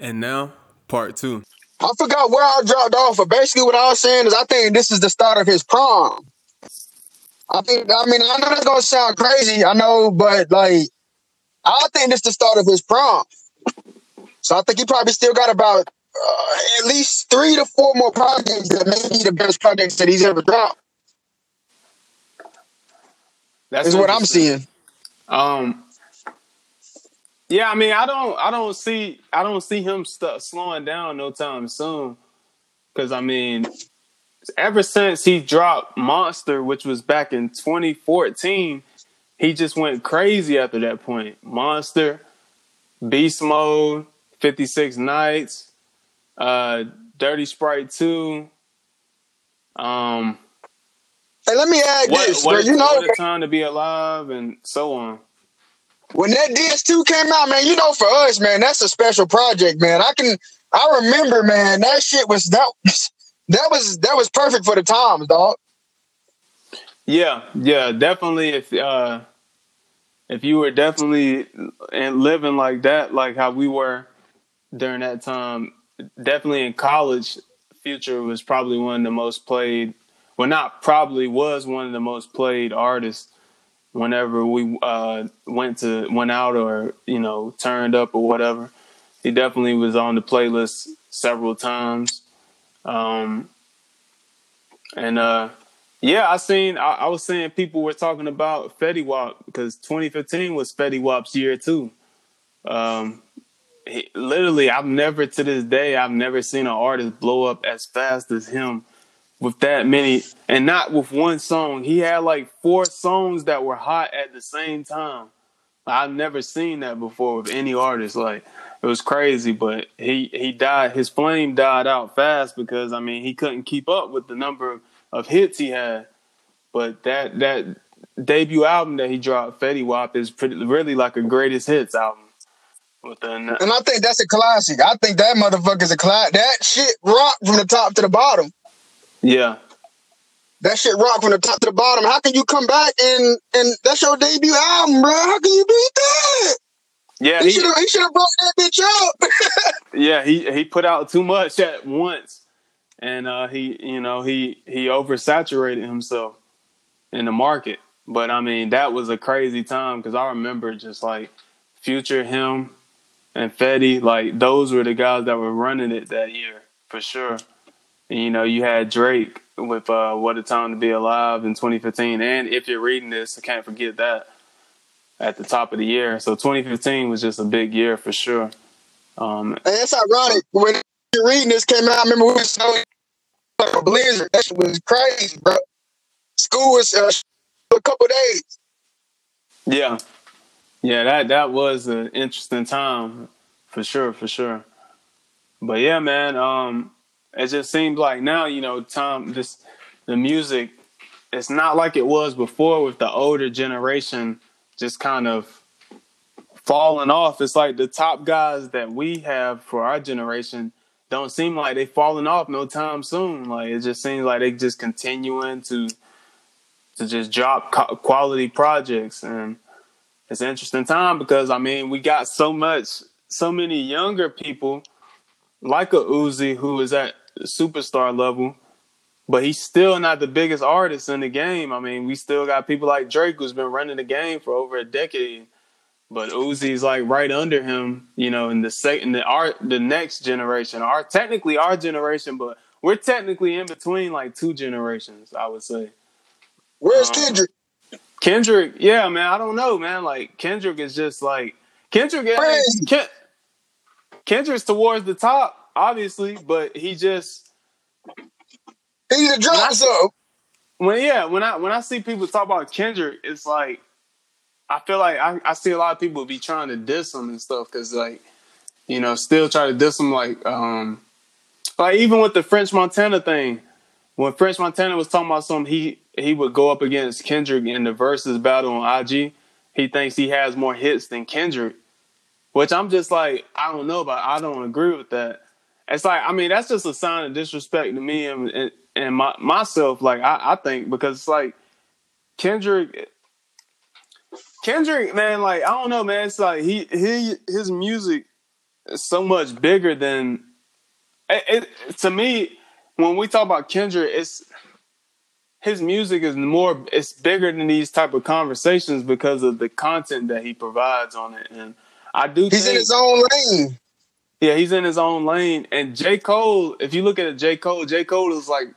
And now, part two. I forgot where I dropped off, but basically what I was saying is I think this is the start of his prom. I think I mean I know that's gonna sound crazy, I know, but like I think this is the start of his prom. So I think he probably still got about uh, at least three to four more projects that may be the best projects that he's ever dropped. That's Is what I'm seeing. Um, yeah, I mean, I don't, I don't see, I don't see him st- slowing down no time soon. Because I mean, ever since he dropped Monster, which was back in 2014, he just went crazy after that point. Monster, Beast Mode, 56 Nights, uh, Dirty Sprite 2. Um, Hey, let me add what, this, what. You know, what a time to be alive, and so on. When that DS2 came out, man, you know, for us, man, that's a special project, man. I can, I remember, man, that shit was that, that was that was perfect for the times, dog. Yeah, yeah, definitely. If uh, if you were definitely and living like that, like how we were during that time, definitely in college, Future was probably one of the most played. Well, not probably was one of the most played artists. Whenever we uh, went to went out or you know turned up or whatever, he definitely was on the playlist several times. Um, and uh, yeah, I seen. I, I was seeing people were talking about Fetty Wap because 2015 was Fetty Wap's year too. Um, he, literally, I've never to this day I've never seen an artist blow up as fast as him with that many, and not with one song. He had like four songs that were hot at the same time. I've never seen that before with any artist. Like it was crazy, but he he died. His flame died out fast because I mean he couldn't keep up with the number of, of hits he had. But that that debut album that he dropped, Fetty Wap, is pretty really like a greatest hits album. With the, uh, And I think that's a classic. I think that motherfucker's a classic. That shit rock from the top to the bottom. Yeah, That shit rock from the top to the bottom. How can you come back and and that's your debut album, bro? How can you beat that? yeah, He he, should have he should have brought that bitch out. yeah he he put out too much at once, and uh, he you know he he oversaturated himself in the market. But I mean that was a crazy time because I remember just like Future, him, and Fetty, like those were the guys that were running it that year for sure. And, you know, you had Drake with uh, "What a Time to Be Alive" in 2015, and if you're reading this, I can't forget that at the top of the year. So 2015 was just a big year for sure. Um, And it's ironic when you're reading this came out. I remember we were so like a blizzard. That shit was crazy, bro. School was uh, a couple days. Yeah, yeah, that that was an interesting time for sure, for sure. But yeah, man, um, it just seems like now, you know, Tom, just the music. It's not like it was before with the older generation just kind of falling off. It's like the top guys that we have for our generation don't seem like they falling off no time soon. Like it just seems like they just continuing to to just drop quality projects and it's an interesting time because I mean we got so much, so many younger people like a Uzi who is at superstar level, but he's still not the biggest artist in the game. I mean, we still got people like Drake who's been running the game for over a decade, but Uzi's like right under him, you know, in the second, the art, the next generation, our technically our generation, but we're technically in between like two generations, I would say. Where's Um, Kendrick? Kendrick, yeah, man, I don't know, man. Like Kendrick is just like Kendrick. Ken, Kendrick's towards the top, obviously, but he just He need to drop Not- something. when yeah, when I when I see people talk about Kendrick, it's like I feel like I, I see a lot of people be trying to diss him and stuff because like you know still try to diss him like um like even with the French Montana thing when French Montana was talking about something he he would go up against Kendrick in the versus battle on IG. He thinks he has more hits than Kendrick, which I'm just like I don't know about. I don't agree with that. It's like I mean that's just a sign of disrespect to me and and, and my, myself. Like I, I think because it's like Kendrick, Kendrick, man. Like I don't know, man. It's like he he his music is so much bigger than it, it, to me. When we talk about Kendrick, it's his music is more it's bigger than these type of conversations because of the content that he provides on it. And I do he's think, in his own lane. Yeah, he's in his own lane. And J. Cole, if you look at J. Cole, J. Cole is like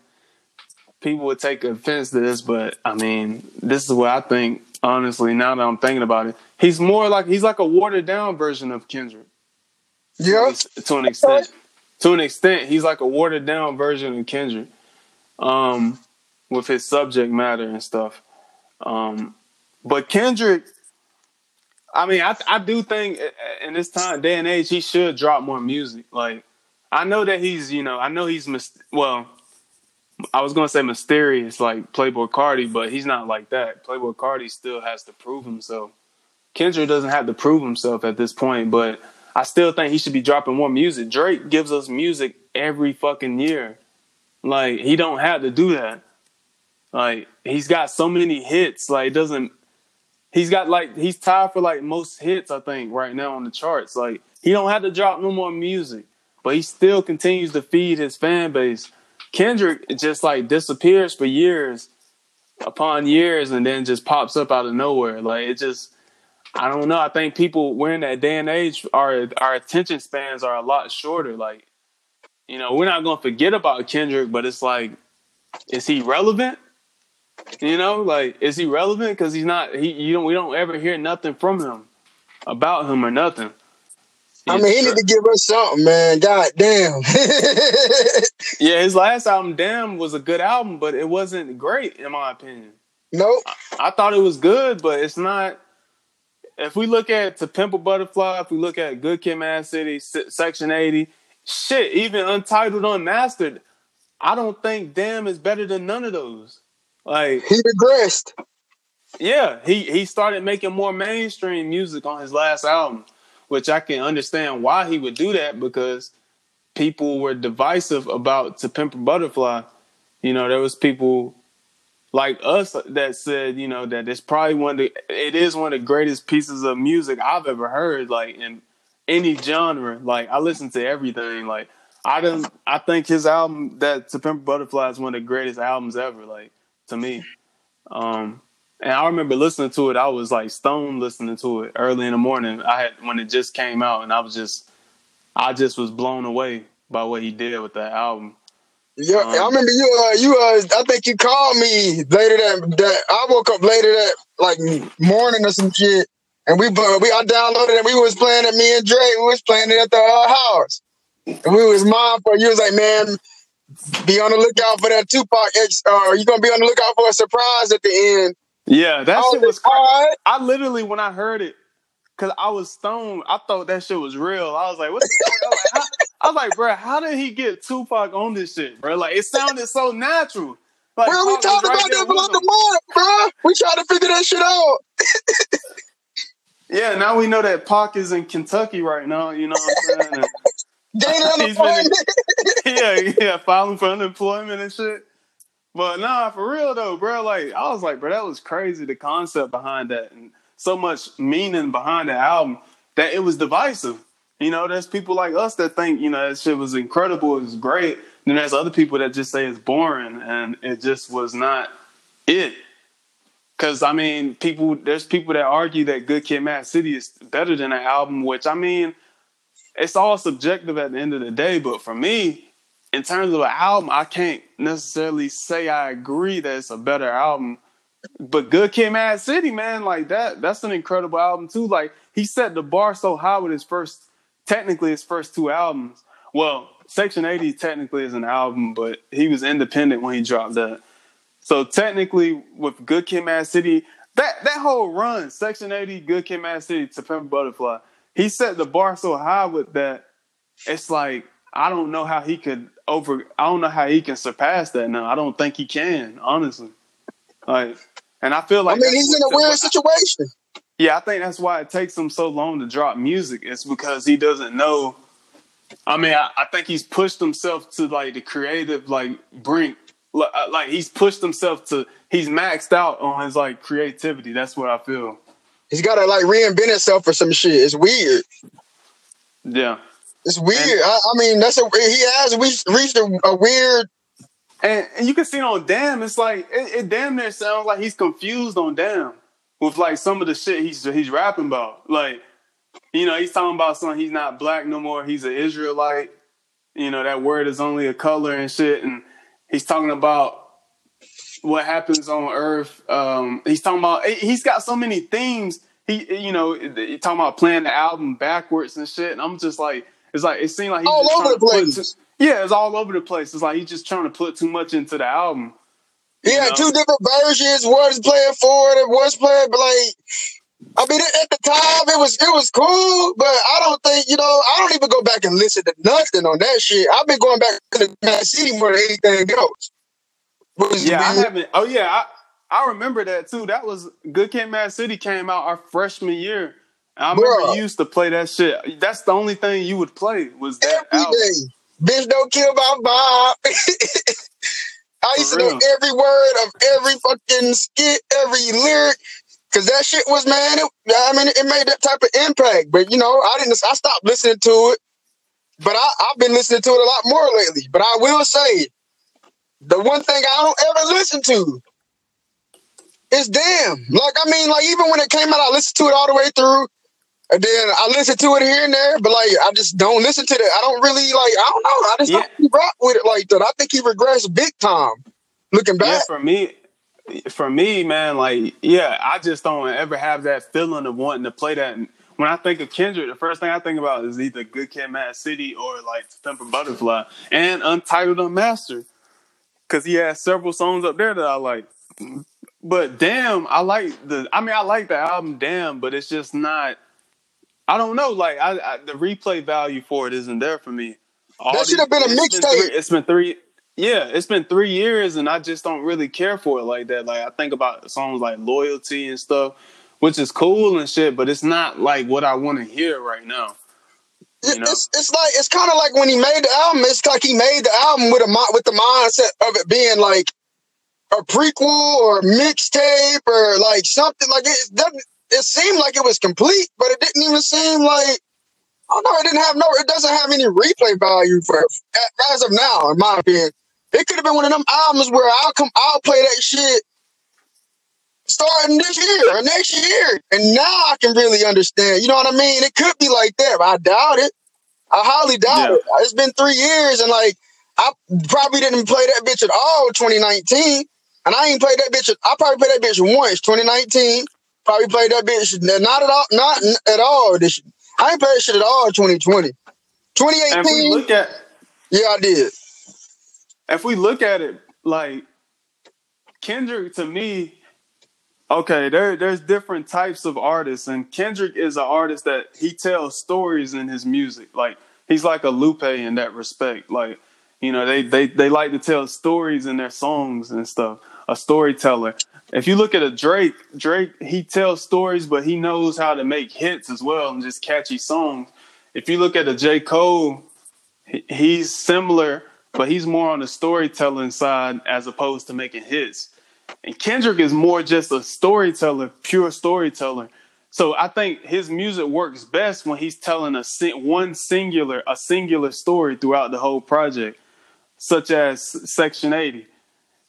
people would take offense to this, but I mean, this is what I think, honestly, now that I'm thinking about it. He's more like he's like a watered down version of Kendrick. Yeah. To an extent. To an extent, he's like a watered down version of Kendrick. Um, with his subject matter and stuff. Um, but Kendrick, I mean, I I do think uh, uh, in this time day and age he should drop more music. Like I know that he's you know I know he's mis- well. I was gonna say mysterious like Playboi Carti, but he's not like that. Playboi Carti still has to prove himself. Kendrick doesn't have to prove himself at this point, but I still think he should be dropping more music. Drake gives us music every fucking year. Like he don't have to do that. Like he's got so many hits. Like it doesn't. He's got like he's tied for like most hits. I think right now on the charts. Like he don't have to drop no more music, but he still continues to feed his fan base. Kendrick just like disappears for years upon years, and then just pops up out of nowhere. Like it just. I don't know. I think people we're in that day and age, our our attention spans are a lot shorter. Like, you know, we're not gonna forget about Kendrick, but it's like, is he relevant? You know, like is he relevant? Because he's not. He you don't. We don't ever hear nothing from him about him or nothing. I mean, he need to give us something, man. God damn. yeah, his last album, Damn, was a good album, but it wasn't great in my opinion. Nope. I, I thought it was good, but it's not. If we look at To Pimp a Butterfly, if we look at Good Kid, Mad City, Section Eighty, shit, even Untitled, Unmastered, I don't think Damn is better than none of those. Like he regressed. Yeah, he he started making more mainstream music on his last album, which I can understand why he would do that because people were divisive about To Pimp a Butterfly. You know, there was people like us that said, you know, that it's probably one of the it is one of the greatest pieces of music I've ever heard, like in any genre. Like I listen to everything. Like I don't I think his album that To Pimp a Butterfly is one of the greatest albums ever. Like to me. Um, and I remember listening to it. I was like stoned listening to it early in the morning. I had when it just came out, and I was just, I just was blown away by what he did with that album. Yeah, um, I remember you. Uh, you. Uh, I think you called me later that that I woke up later that like morning or some shit, and we we I downloaded it. We was playing it. Me and Dre, we was playing it at the uh, house, and we was mom for. You was like, man, be on the lookout for that Tupac X. Uh, you gonna be on the lookout for a surprise at the end. Yeah, that shit was crazy. I literally when I heard it, cause I was stoned, I thought that shit was real. I was like, what the fuck? I was like, how, I was like, bro, how did he get Tupac on this shit, bro? Like it sounded so natural. Like, bro, we talked right about that like a month, bro. We tried to figure that shit out. yeah, now we know that Pac is in Kentucky right now. You know what I'm saying? Unemployment. yeah, yeah, filing for unemployment and shit. But nah, for real though, bro. Like I was like, bro, that was crazy. The concept behind that and so much meaning behind the album that it was divisive. You know, there's people like us that think you know that shit was incredible, it was great. Then there's other people that just say it's boring and it just was not it. Cause I mean, people there's people that argue that Good Kid, Mad City is better than an album, which I mean, it's all subjective at the end of the day. But for me, in terms of an album, I can't necessarily say I agree that it's a better album. But Good Kid, Mad City, man, like that, that's an incredible album too. Like he set the bar so high with his first, technically his first two albums. Well, Section 80 technically is an album, but he was independent when he dropped that. So technically, with Good Kid, Mad City, that that whole run, Section 80, Good Kid, Mad City, To Pimp Butterfly, he set the bar so high with that. It's like I don't know how he could over. I don't know how he can surpass that now. I don't think he can, honestly. Like, and I feel like I mean he's in a weird situation. Yeah, I think that's why it takes him so long to drop music. It's because he doesn't know. I mean, I, I think he's pushed himself to like the creative like brink. Like, uh, like he's pushed himself to. He's maxed out on his like creativity. That's what I feel. He's got to like reinvent himself for some shit. It's weird. Yeah, It's weird. I, I, mean, that's a he has reached, reached a, a weird. And, and, you can see it on Damn, it's like it, it, damn near sounds like he's confused on Damn with like some of the shit he's he's rapping about. Like, you know, he's talking about something he's not black no more. He's an Israelite. You know, that word is only a color and shit. And he's talking about what happens on Earth. Um, he's talking about he's got so many themes. He, you know, talking about playing the album backwards and shit. And I'm just like, it's like it seemed like he's all over the place. Too, yeah, it's all over the place. It's like he's just trying to put too much into the album. He had two different versions. One's playing forward and one's playing, but like, I mean, at the time it was it was cool, but I don't think you know. I don't even go back and listen to nothing on that shit. I've been going back to the City more than anything else. Yeah, I haven't. Oh yeah, I, I remember that too. That was Good Kid, Mad City came out our freshman year. I remember Bruh. you used to play that shit. That's the only thing you would play was that Every album. Day. Bitch, don't kill my Bob. I used to know every word of every fucking skit, every lyric. Cause that shit was man. It, I mean, it made that type of impact. But you know, I didn't. I stopped listening to it. But I, I've been listening to it a lot more lately. But I will say, the one thing I don't ever listen to is damn. Like I mean, like even when it came out, I listened to it all the way through. And then I listen to it here and there, but like I just don't listen to it. I don't really like. I don't know. I just yeah. don't rock with it like that. I think he regressed big time. Looking back, yeah, for me, for me, man, like yeah, I just don't ever have that feeling of wanting to play that. When I think of Kendrick, the first thing I think about is either Good Kid, Mad City or like Pimp Butterfly and Untitled Unmastered, because he has several songs up there that I like. But damn, I like the. I mean, I like the album, damn, but it's just not I don't know. Like I, I, the replay value for it isn't there for me. All that should have been a mixtape. It's been three. Yeah, it's been three years, and I just don't really care for it like that. Like I think about songs like "Loyalty" and stuff, which is cool and shit, but it's not like what I want to hear right now. You know? It's it's like it's kind of like when he made the album. It's like he made the album with a with the mindset of it being like a prequel or mixtape or like something like it doesn't it seemed like it was complete, but it didn't even seem like I don't know. It didn't have no. It doesn't have any replay value for as of now, in my opinion. It could have been one of them albums where I'll come, I'll play that shit starting this year or next year, and now I can really understand. You know what I mean? It could be like that, but I doubt it. I highly doubt yeah. it. It's been three years, and like I probably didn't play that bitch at all 2019, and I ain't played that bitch. I probably played that bitch once 2019. Probably played that bitch. Not at all. Not at all. This I ain't played shit at all. 2020, 2018. look at. Yeah, I did. If we look at it, like Kendrick, to me, okay, there there's different types of artists, and Kendrick is an artist that he tells stories in his music. Like he's like a Lupe in that respect. Like you know, they they they like to tell stories in their songs and stuff. A storyteller. If you look at a Drake, Drake he tells stories, but he knows how to make hits as well and just catchy songs. If you look at a J Cole, he's similar, but he's more on the storytelling side as opposed to making hits. And Kendrick is more just a storyteller, pure storyteller. So I think his music works best when he's telling a one singular a singular story throughout the whole project, such as Section 80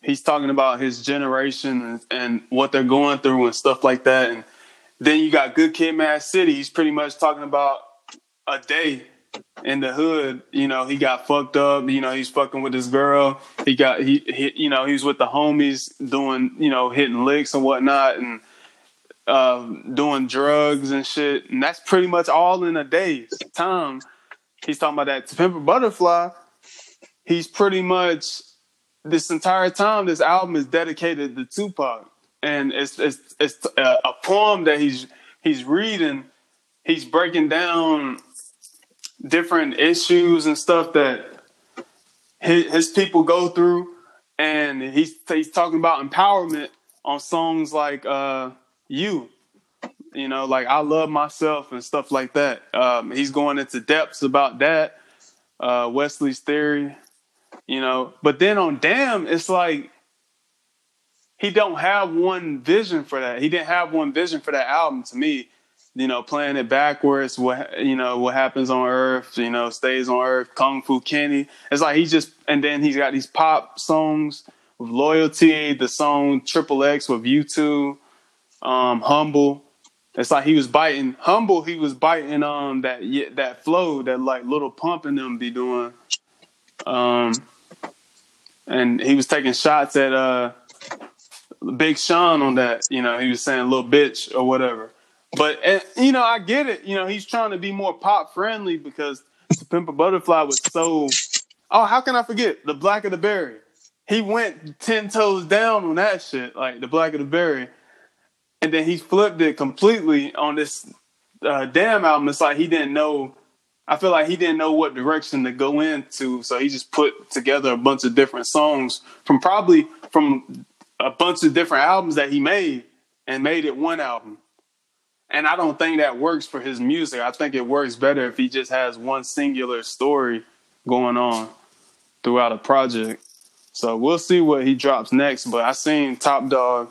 he's talking about his generation and, and, what they're going through and stuff like that. And then you got Good Kid, Mad City. He's pretty much talking about a day in the hood. You know, he got fucked up. You know, he's fucking with his girl. He got he, he you know he's with the homies doing you know hitting licks and whatnot and uh, doing drugs and shit. And that's pretty much all in a day's time. He's talking about that to Pimp Butterfly. He's pretty much this entire time, this album is dedicated to Tupac, and it's it's it's a, a poem that he's he's reading. He's breaking down different issues and stuff that his, his people go through, and he's he's talking about empowerment on songs like uh, "You." You know, like I love myself and stuff like that. Um, he's going into depths about that. Uh, Wesley's theory, you know. But then on Damn, it's like he don't have one vision for that. He didn't have one vision for that album to me. You know, playing it backwards. What you know, what happens on Earth, you know, stays on Earth. Kung Fu Kenny. It's like he just, and then he's got these pop songs with loyalty. The song Triple X with U2, um, Humble. It's like he was biting humble. He was biting um that that flow that like Lil Pump in them be doing, um, and he was taking shots at uh Big Sean on that. You know, he was saying little bitch or whatever. But and, you know, I get it. You know, he's trying to be more pop friendly because Pimp a Butterfly was so. Oh, how can I forget the Blacker the Berry? He went ten toes down on that shit, like the Blacker the Berry and then he flipped it completely on this uh, damn album. It's like he didn't know. I feel like he didn't know what direction to go into, so he just put together a bunch of different songs from probably from a bunch of different albums that he made and made it one album. And I don't think that works for his music. I think it works better if he just has one singular story going on throughout a project. So we'll see what he drops next. But I seen Top Dawg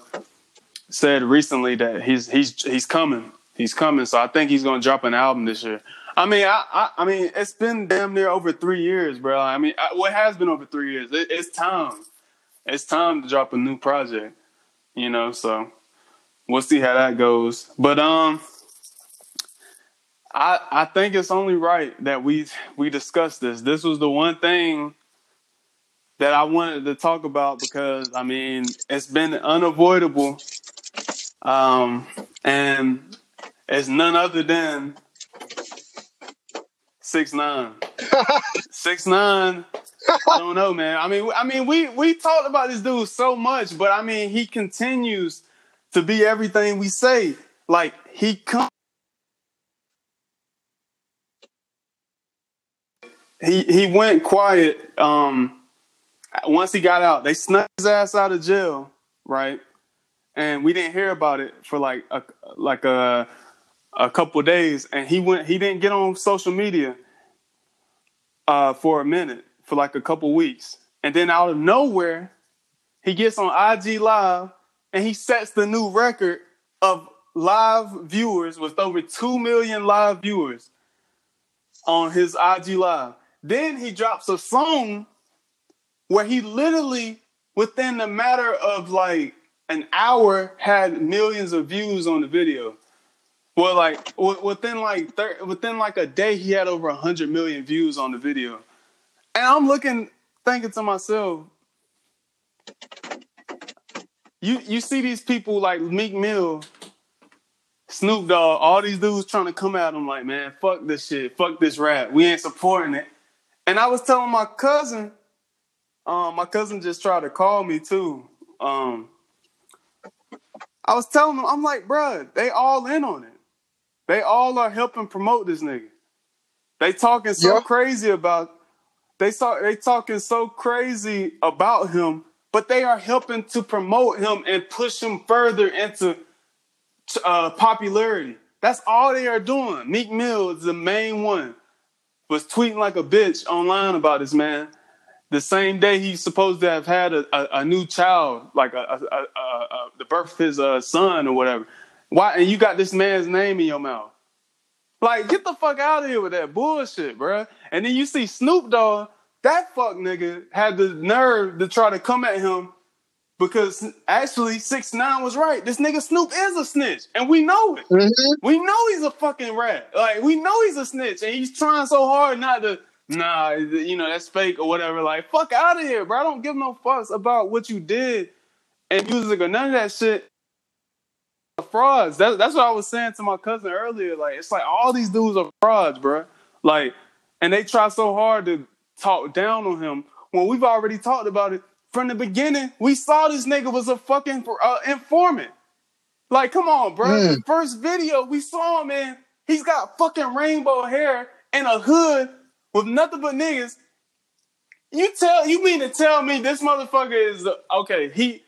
said recently that he's he's he's coming. He's coming. So I think he's gonna drop an album this year. I mean, I, I, I mean, it's been damn near over three years, bro. I mean, I, what has been over three years? It, it's time. It's time to drop a new project. You know, so we'll see how that goes. But um, I I think it's only right that we we discuss this. This was the one thing that I wanted to talk about because I mean it's been unavoidable um, and it's none other than six nine. six nine. I don't know, man. I mean, I mean, we we talked about this dude so much, but I mean, he continues to be everything we say. Like he comes. He he went quiet. Um, once he got out, they snuck his ass out of jail, right? and we didn't hear about it for like a like a a couple days and he went he didn't get on social media uh, for a minute for like a couple weeks and then out of nowhere he gets on IG live and he sets the new record of live viewers with over 2 million live viewers on his IG live then he drops a song where he literally within the matter of like an hour had millions of views on the video. Well, like within like thir- within like a day, he had over hundred million views on the video, and I'm looking, thinking to myself, you you see these people like Meek Mill, Snoop Dogg, all these dudes trying to come at him like, man, fuck this shit, fuck this rap, we ain't supporting it. And I was telling my cousin, um, my cousin just tried to call me too. Um, I was telling them, I'm like, bruh, they all in on it. They all are helping promote this nigga. They talking so yep. crazy about they talk they talking so crazy about him, but they are helping to promote him and push him further into uh, popularity. That's all they are doing. Meek Mill is the main one. Was tweeting like a bitch online about this man the same day he's supposed to have had a, a, a new child, like a, the birth of his uh, son or whatever. Why? And you got this man's name in your mouth. Like, get the fuck out of here with that bullshit, bro. And then you see Snoop Dogg, that fuck nigga had the nerve to try to come at him because actually six nine was right. This nigga Snoop is a snitch, and we know it. Mm-hmm. We know he's a fucking rat. Like we know he's a snitch, and he's trying so hard not to nah, you know, that's fake or whatever. Like, fuck out of here, bro. I don't give no fucks about what you did and music or none of that shit. Frauds. That's that's what I was saying to my cousin earlier. Like, it's like all these dudes are frauds, bro. Like, and they try so hard to talk down on him when we've already talked about it from the beginning. We saw this nigga was a fucking uh, informant. Like, come on, bro. Mm. First video we saw, him, man, he's got fucking rainbow hair and a hood with nothing but niggas. You tell you mean to tell me this motherfucker is okay? He,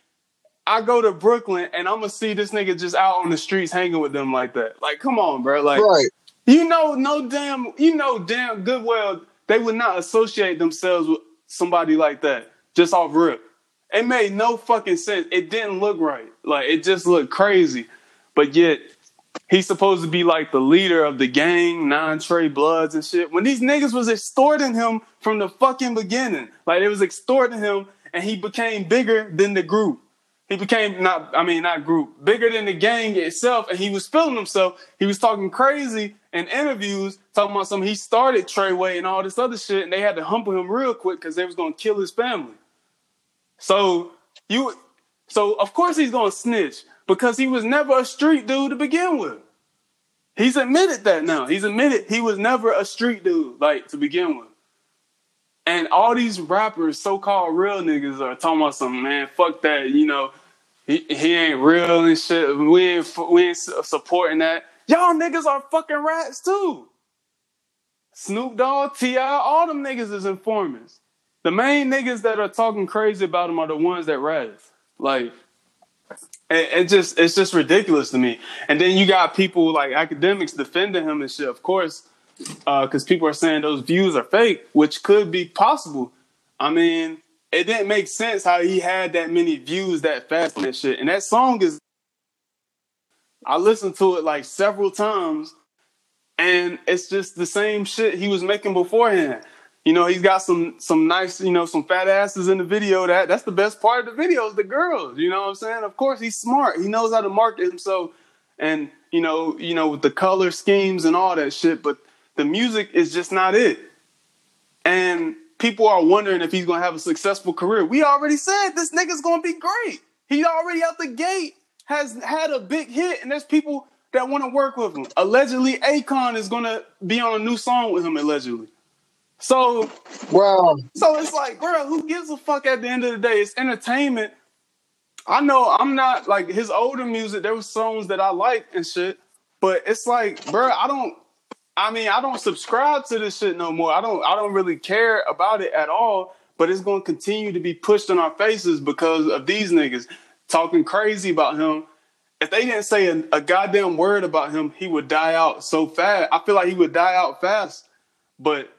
I go to Brooklyn and I'm gonna see this nigga just out on the streets hanging with them like that. Like, come on, bro. Like, right. you know, no damn, you know, damn good well they would not associate themselves with somebody like that just off rip. It made no fucking sense. It didn't look right. Like, it just looked crazy. But yet, he's supposed to be like the leader of the gang, Nine Trey Bloods and shit. When these niggas was extorting him from the fucking beginning, like it was extorting him, and he became bigger than the group. He became not, I mean, not group, bigger than the gang itself, and he was feeling himself. He was talking crazy in interviews, talking about something. He started Treyway and all this other shit, and they had to humble him real quick because they was gonna kill his family. So you, so of course he's gonna snitch because he was never a street dude to begin with. He's admitted that now. He's admitted he was never a street dude, like to begin with. And all these rappers, so-called real niggas, are talking about some man. Fuck that, you know. He, he ain't real and shit. We ain't we ain't supporting that. Y'all niggas are fucking rats too. Snoop Dogg, T.I., all them niggas is informants. The main niggas that are talking crazy about him are the ones that rats. Like it, it, just it's just ridiculous to me. And then you got people like Akademiks defending him and shit. Of course, because uh, people are saying those views are fake, which could be possible. I mean, it didn't make sense how he had that many views that fast and shit. And that song is, I listened to it like several times, and it's just the same shit he was making beforehand. You know, he's got some some nice, you know, some fat asses in the video. That that's the best part of the video is the girls. You know what I'm saying? Of course, he's smart. He knows how to market himself, and you know, you know, with the color schemes and all that shit. But the music is just not it. And people are wondering if he's gonna have a successful career. We already said this nigga's gonna be great. He already out the gate has had a big hit, and there's people that want to work with him. Allegedly, Akon is gonna be on a new song with him. Allegedly. So, well, so it's like, bro, who gives a fuck at the end of the day? It's entertainment. I know I'm not like his older music. There was songs that I liked and shit, but it's like, bro, I don't. I mean, I don't subscribe to this shit no more. I don't I don't really care about it at all, but it's going to continue to be pushed in our faces because of these niggas talking crazy about him. If they didn't say a, a goddamn word about him, he would die out so fast. I feel like he would die out fast. But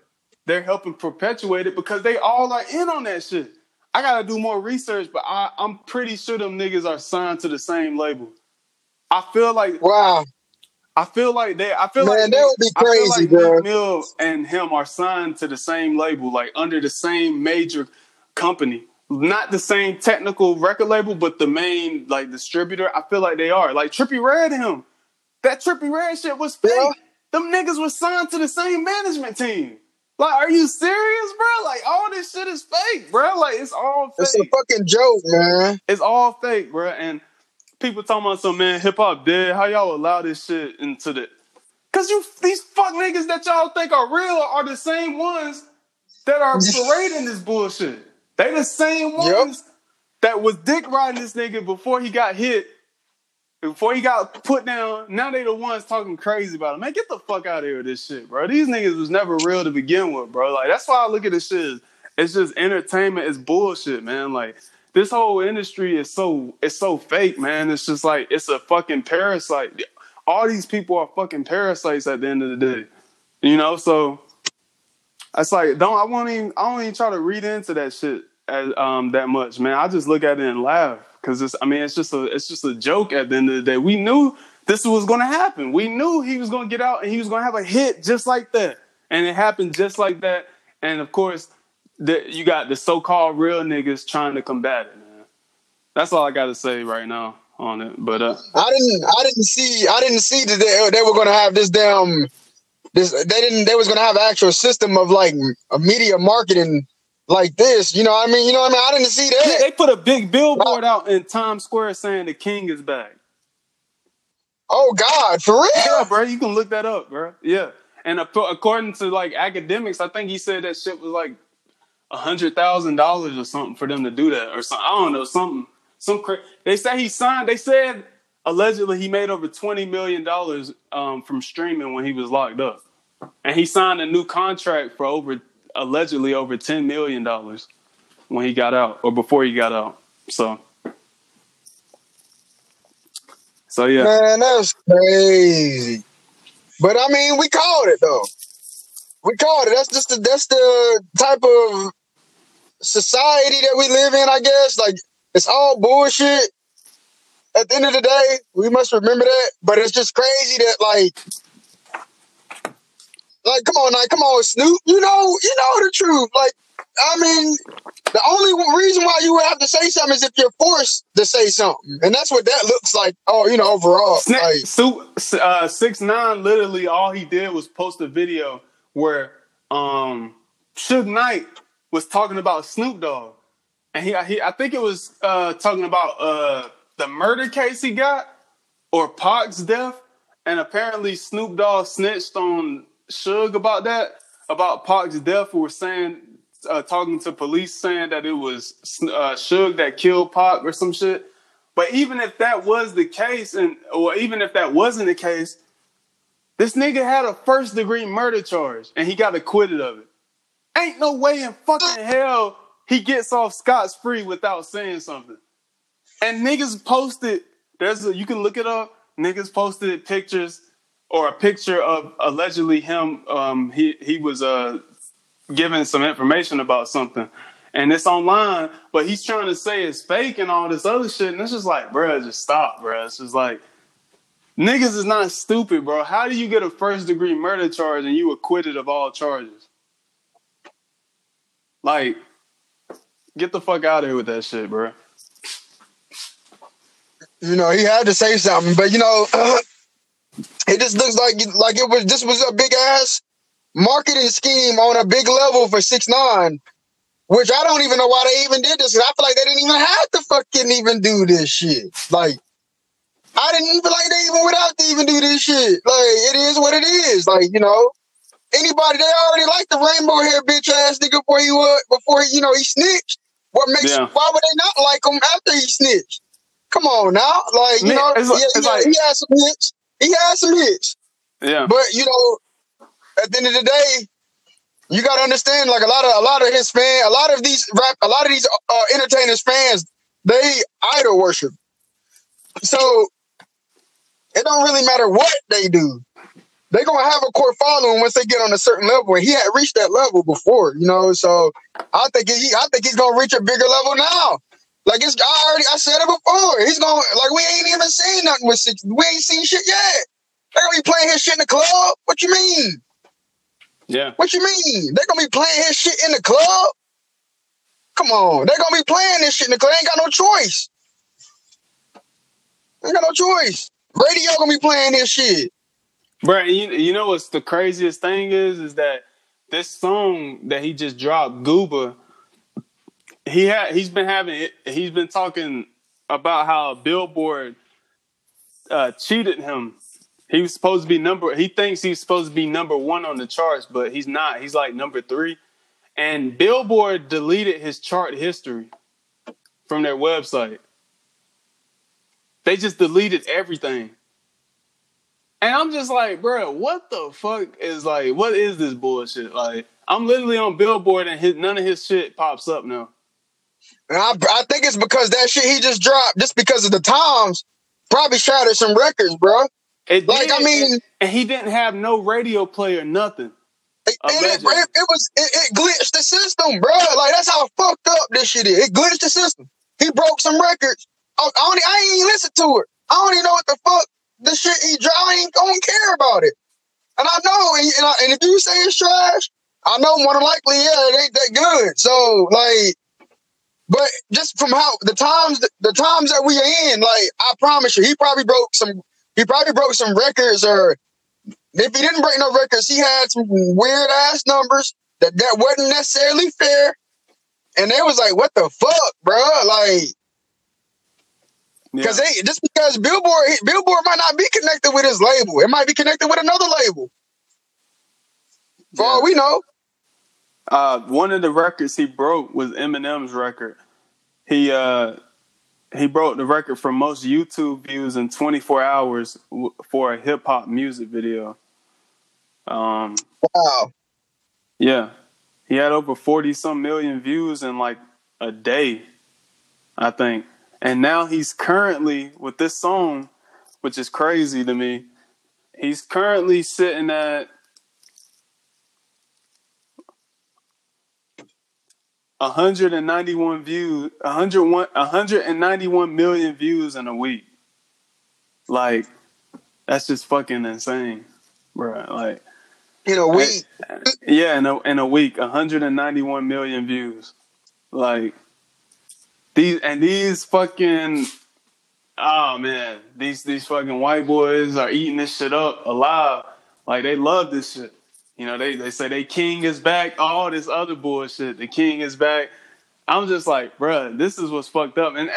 they're helping perpetuate it because they all are in on that shit. I gotta do more research, but I, I'm pretty sure them niggas are signed to the same label. I feel like wow. I feel like they. I feel Man, like that would be crazy, I feel like bro. Mill and him are signed to the same label, like under the same major company. Not the same technical record label, but the main like distributor. I feel like they are. Like Trippie Redd him. That Trippie Redd shit was fake. Yeah. Them niggas was signed to the same management team. Like, are you serious, bro? Like, all this shit is fake, bro. Like, it's all fake. It's a fucking joke, man. It's all fake, bro. And people talking about some man hip hop dead. How y'all allow this shit into the? Cause you these fuck niggas that y'all think are real are the same ones that are parading this bullshit. They the same ones that was dick riding this nigga before he got hit, before he got put down. Now they the ones talking crazy about him. Man, get the fuck out of here with this shit, bro. These niggas was never real to begin with, bro. Like that's why I look at this shit. It's just entertainment. It's bullshit, man. Like this whole industry is so it's so fake, man. It's just like it's a fucking parasite. All these people are fucking parasites at the end of the day. You know, so it's like don't I won't even I don't even try to read into that shit as, um that much, man. I just look at it and laugh because it's I mean it's just a it's just a joke at the end of the day. We knew this was gonna happen. We knew he was gonna get out and he was gonna have a hit just like that, and it happened just like that. And of course, the, you got the so-called real niggas trying to combat it, man. That's all I got to say right now on it. But uh, I didn't I didn't see I didn't see that they, they were gonna have this damn this they didn't they was gonna have an actual system of like a media marketing like this. You know what I mean? You know what I mean? I didn't see that. they put a big billboard out in Times Square saying the king is back. Oh God, for real? Yeah, bro, you can look that up, bro. Yeah, and according to like Akademiks, I think he said that shit was like a hundred thousand dollars or something for them to do that or something. I don't know something. Some cra- they say he signed. They said allegedly he made over twenty million dollars um, from streaming when he was locked up, and he signed a new contract for over allegedly over ten million dollars when he got out or before he got out. So, so yeah, Man, that's crazy. But I mean, we called it though. We called it. That's just the that's the type of society that we live in, I guess. Like it's all bullshit. At the end of the day, we must remember that. But it's just crazy that like, like, come on, like, come on, Snoop. You know, you know the truth. Like, I mean, the only reason why you would have to say something is if you're forced to say something, and that's what that looks like. Oh, you know, overall, Sna- like, Su- uh, six nine. Literally, all he did was post a video where um Suge Knight was talking about Snoop Dogg, and he, he I think it was uh talking about uh the murder case he got or Pac's death, and apparently Snoop Dogg snitched on Suge about that about Pac's death. Were saying uh, talking to police saying that it was uh, Suge that killed Pac or some shit. But even if that was the case, and or even if that wasn't the case, this nigga had a first degree murder charge and he got acquitted of it. Ain't no way in fucking hell he gets off scot free without saying something. And niggas posted, there's a, you can look it up. Niggas posted pictures or a picture of allegedly him. Um, he he was uh giving some information about something, and it's online. But he's trying to say it's fake and all this other shit, and it's just like, bro, just stop, bro. It's just like niggas is not stupid, bro. How do you get a first degree murder charge and you acquitted of all charges? Like, get the fuck out of here with that shit, bro. You know, he had to say something, but you know, it just looks like like it was this was a big ass marketing scheme on a big level for six nine, which I don't even know why they even did this. I feel like they didn't even have to fucking even do this shit. Like, I didn't even feel like they even would have to even do this shit. Like, it is what it is. Like, you know, anybody they already like the rainbow hair bitch ass nigga before he was before he, you know he snitched. What makes Yeah. why would they not like him after he snitched? Come on now, like you Man, know, it's yeah, it's yeah, like- he had some hits. He had some hits. Yeah. But you know, at the end of the day, you gotta understand. Like a lot of a lot of his fan, a lot of these rap, a lot of these uh, entertainers fans, they idol worship. So it don't really matter what they do. They're gonna have a core following once they get on a certain level, and he had reached that level before, you know. So I think he, I think he's gonna reach a bigger level now. Like it's, I already, I said it before. He's gonna, like, we ain't even seen nothing with six. We ain't seen shit yet. They're gonna be playing his shit in the club. What you mean? Yeah. What you mean? They're gonna be playing his shit in the club? Come on, they're gonna be playing this shit in the club. They ain't got no choice. They ain't got no choice. Radio gonna be playing this shit. Bro, you, you know what's the craziest thing is? Is that this song that he just dropped, Gooba, he had he's been having he's been talking about how Billboard uh, cheated him. He was supposed to be number. He thinks he's supposed to be number one on the charts, but he's not. He's like number three. And Billboard deleted his chart history from their website. They just deleted everything. And I'm just like, bro, what the fuck is like, what is this bullshit? Like, I'm literally on Billboard and his, none of his shit pops up now. And I, I think it's because that shit he just dropped, just because of the times, probably shattered some records, bro. It Like, I mean- and, he didn't have no radio play or nothing. And it, it, it was it, it glitched the system, bro. Like that's how fucked up this shit is. It glitched the system. He broke some records. I, I, don't, I ain't even listen to it. I don't even know what the fuck the shit he dropped. I ain't don't care about it. And I know, and, and, I, and if you say it's trash, I know more than likely, yeah, it ain't that good. So like, but just from how the times the times that we are in, like I promise you, he probably broke some. He probably broke some records or if he didn't break no records, he had some weird ass numbers that that wasn't necessarily fair. And they was like, "What the fuck, bro?" Like, Yeah. because they just because Billboard Billboard might not be connected with his label, it might be connected with another label. For all we know, Uh, one of the records he broke was Eminem's record. He uh, he broke the record for most YouTube views in 24 hours w- for a hip hop music video. Um, wow, yeah, he had over 40 some million views in like a day, I think. And now he's currently with this song, which is crazy to me. He's currently sitting at 191 views, 101, 191 million views in a week. Like that's just fucking insane, bro. Like in a week. yeah, in a in a week, 191 million views. Like these and these fucking oh man, these these fucking white boys are eating this shit up alive. Like they love this shit. You know, they they say they king is back, all this other bullshit. The king is back. I'm just like, bruh, this is what's fucked up. And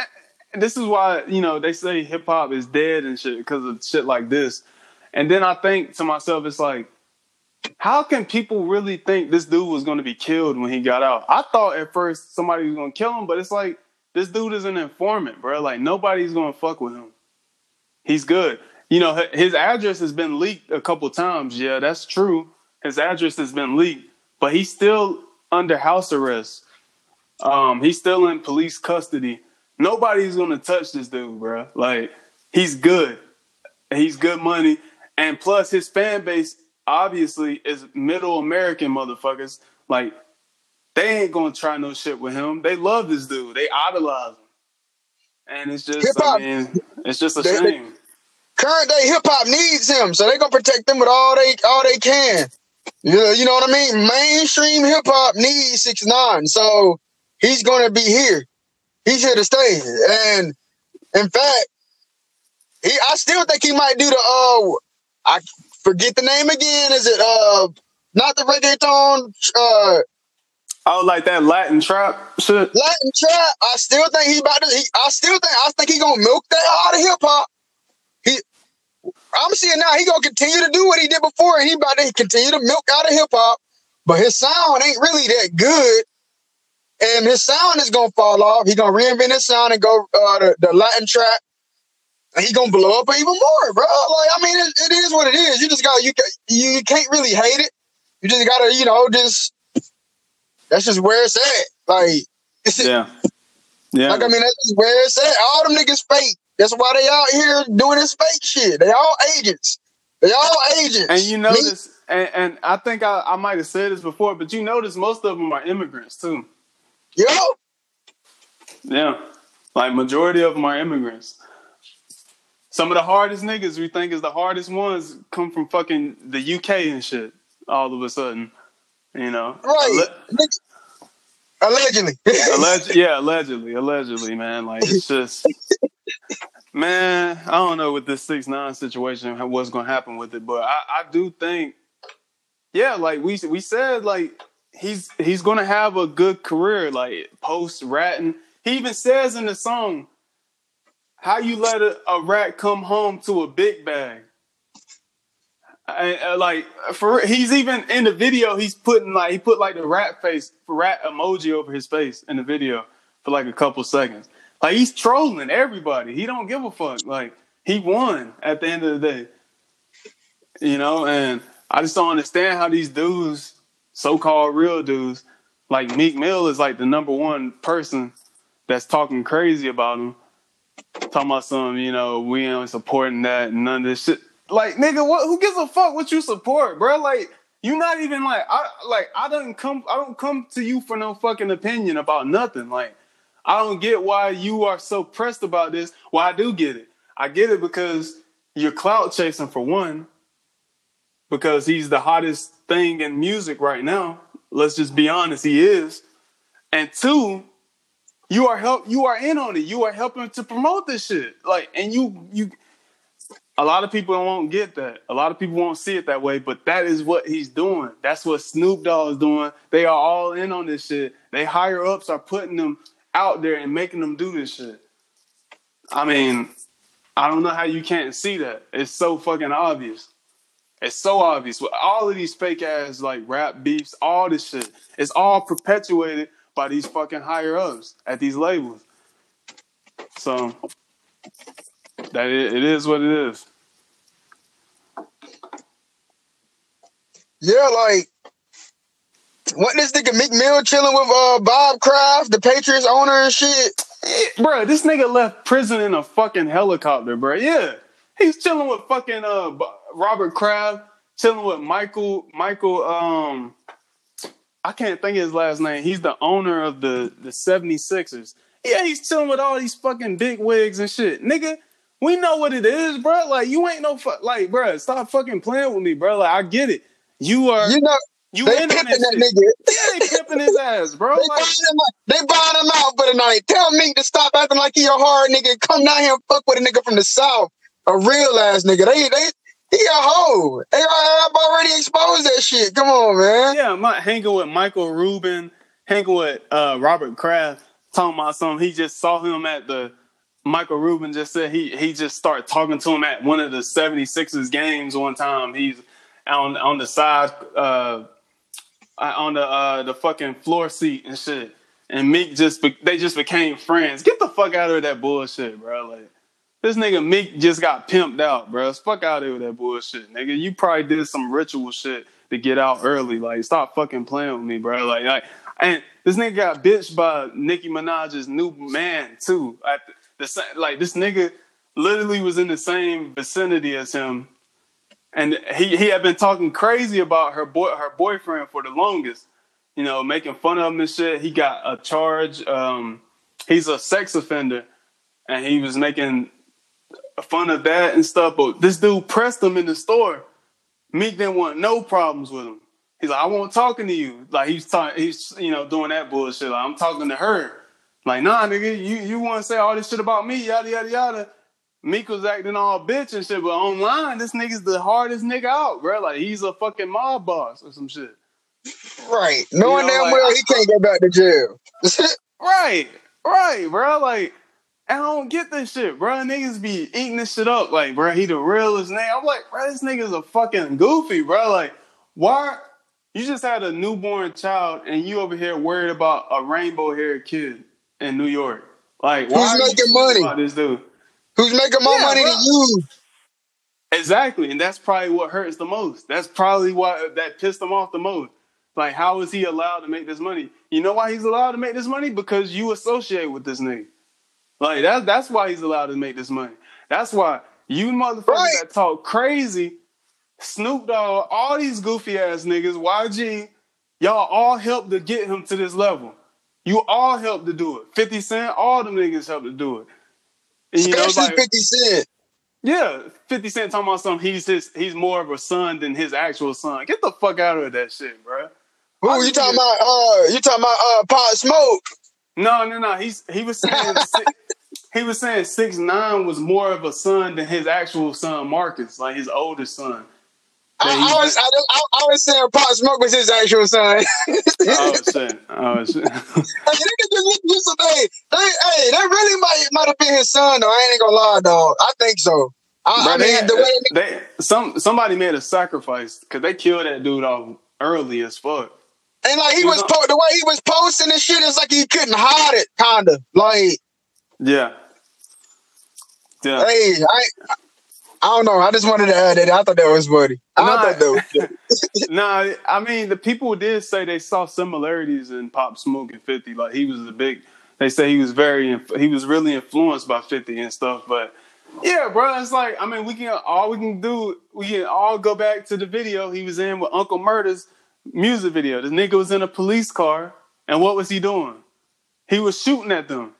this is why, you know, they say hip hop is dead and shit because of shit like this. And then I think to myself, it's like, how can people really think this dude was going to be killed when he got out? I thought at first somebody was going to kill him, but it's like this dude is an informant, bro. Like nobody's going to fuck with him. He's good. You know, his address has been leaked a couple times. Yeah, that's true. His address has been leaked, but he's still under house arrest. Um, he's still in police custody. Nobody's to touch this dude, bro. Like he's good. He's good money. And plus his fan base obviously is middle American motherfuckers. Like they ain't gonna try no shit with him. They love this dude. They idolize him. And it's just Hip-hop, I mean, it's just a they, shame. current day hip hop needs him, so they gonna protect him with all they all they can. You you know what I mean? Mainstream hip hop needs six nine, so he's gonna be here. He's here to stay. And in fact, he I still think he might do the uh I forget the name again. Is it uh not the reggaeton uh Oh, like that Latin trap shit. Latin trap. I still think he about to. He, I still think. I think he gonna milk that out of hip hop. I'm seeing now he gonna continue to do what he did before, and he about to continue to milk out of hip hop. But his sound ain't really that good, and his sound is gonna fall off. He gonna reinvent his sound and go uh, the, the Latin trap and he gonna blow up even more, bro. Like, I mean, it, it is what it is. You just got you you can't really hate it. You just gotta, you know, just that's just where it's at. Like, yeah, yeah. Like, I mean, that's just where it's at. All them niggas fake. That's why they out here doing this fake shit. They all agents. They all agents. And you notice, and, and, I think I, I might have said this before, but you notice most of them are immigrants too. Yo. Yeah, like majority of them are immigrants. Some of the hardest niggas we think is the hardest ones come from fucking the UK and shit. All of a sudden, you know, right? allegedly, Alleg- yeah, allegedly, allegedly, man. Like it's just, man. I don't know with this six nine situation what's gonna happen with it, but I, I do think, yeah, like we we said, like he's he's gonna have a good career, like post ratting. He even says in the song how you let a, a rat come home to a big bag? uh, like for he's even in the video. He's putting like he put like the rat face rat emoji over his face in the video for like a couple seconds. Like he's trolling everybody. He don't give a fuck. Like he won at the end of the day. You know, and I just don't understand how these dudes, so-called real dudes, like Meek Mill is like the number one person that's talking crazy about him talking about some, you know, we ain't supporting that and none of this shit. Like, nigga, what? Who gives a fuck what you support, bro? Like, you not even like, I like, I don't come, I don't come to you for no fucking opinion about nothing. Like, I don't get why you are so pressed about this. Well, I do get it. I get it because you're clout chasing for one, because he's the hottest thing in music right now. Let's just be honest, he is. And two, you are help you are in on it. You are helping to promote this shit. Like and you you a lot of people won't get that. A lot of people won't see it that way, but that is what he's doing. That's what Snoop Dogg is doing. They are all in on this shit. They higher ups are putting them out there and making them do this shit. I mean, I don't know how you can't see that. It's so fucking obvious. It's so obvious. With all of these fake ass like rap beefs, all this shit, it's all perpetuated by these fucking higher ups at these labels. So that it, it is what it is. Yeah, like what this nigga Meek Mill chilling with uh, Bob Kraft, the Patriots owner and shit. Bro, this nigga left prison in a fucking helicopter, bro. Yeah, he's chilling with fucking uh Robert Kraft, chilling with Michael Michael um I can't think of his last name. He's the owner of the the 76ers. Yeah, he's chilling with all these fucking big wigs and shit. Nigga, We know what it is, bro. Like you ain't no fuck. Like, bro, stop fucking playing with me, bro. Like I get it. You are. You know, you they in pimping that that nigga. Yeah, they pimping his ass, bro. They Like, buying him out. They buying him out for the night. Tell Meek to stop acting like he a hard nigga. Come down here and fuck with a nigga from the south, a real ass nigga. They they he a hoe. They I've already exposed that shit. Come on, man. yeah, I'm not hanging with Michael Rubin, hanging with uh, Robert Kraft, talking about something. He just saw him at the. Michael Rubin just said he he just started talking to him at one of the 76ers games one time. He's on on the side uh on the uh the fucking floor seat and shit. And Meek just be- they just became friends. Get the fuck out of that bullshit, bro. Like this nigga Meek just got pimped out, bro. Fuck out of that bullshit, nigga. You probably did some ritual shit to get out early. Like stop fucking playing with me, bro. Like like and this nigga got bitched by Nicki Minaj's new man too. At the, the like this nigga literally was in the same vicinity as him and he, he had been talking crazy about her boy her boyfriend for the longest, you know, making fun of him and shit. He got a charge. Um, he's a sex offender, and he was making fun of that and stuff. But this dude pressed him in the store. Meek didn't want no problems with him. He's like, I won't talking to you. Like he's talking, he's you know doing that bullshit. Like I'm talking to her. Like nah, nigga, you you want to say all this shit about me? Yada yada yada. Meek was acting all bitch and shit, but online, this nigga's the hardest nigga out, bro. Like he's a fucking mob boss or some shit. Right. Knowing know, damn like, well he can't go back to jail. Right, right, bro. Like I don't get this shit, bro. Niggas be eating this shit up, like, bro. He the realest nigga. I'm like, bro, this nigga's a fucking goofy, bro. Like, why? You just had a newborn child, and you over here worried about a rainbow haired kid in New York. Like, why Who's you making money? about this dude? Who's making more Yeah, money than you? Exactly, and that's probably what hurts the most. That's probably what that pissed him off the most. Like, how is he allowed to make this money? You know why he's allowed to make this money? Because you associate with this nigga. Like that's that's why he's allowed to make this money. That's why you motherfuckers Right. that talk crazy, Snoop Dogg, all these goofy ass niggas, YG, y'all all helped to get him to this level. You all helped to do it. 50 Cent, all them niggas helped to do it. And, you know, like, 50 Cent. yeah, 50 Cent talking about something, he's his, he's more of a son than his actual son. Get the fuck out of that shit, bro. Who I you talking it- about? Uh, you talking about uh, Pop Smoke? No, no, no. He's he was saying si- he was saying six nine was more of a son than his actual son Marcus, like his oldest son. I, That I was I, I, was saying Pop Smoke was his actual son. Oh shit! Oh shit! Hey, nigga just look just hey, they, hey, that really might might have been his son though. I ain't gonna lie, dog. I think so. I, I mean, they, the way they some somebody made a sacrifice because they killed that dude off early as fuck. and like he was was po- the way he was posting and shit, it's like he couldn't hide it, kinda. Like, Yeah, yeah. hey, I, I don't know. I just wanted to add that. I thought that was funny. I Nah. thought that was nah, I mean the people did say they saw similarities in Pop Smoke and Fifty. Like he was a big. They say he was very. He was really influenced by Fifty and stuff. But yeah, bro, it's like I mean we can all we can do. We can all go back to the video he was in with Uncle Murder's music video. This nigga was in a police car, and what was he doing? He was shooting at them.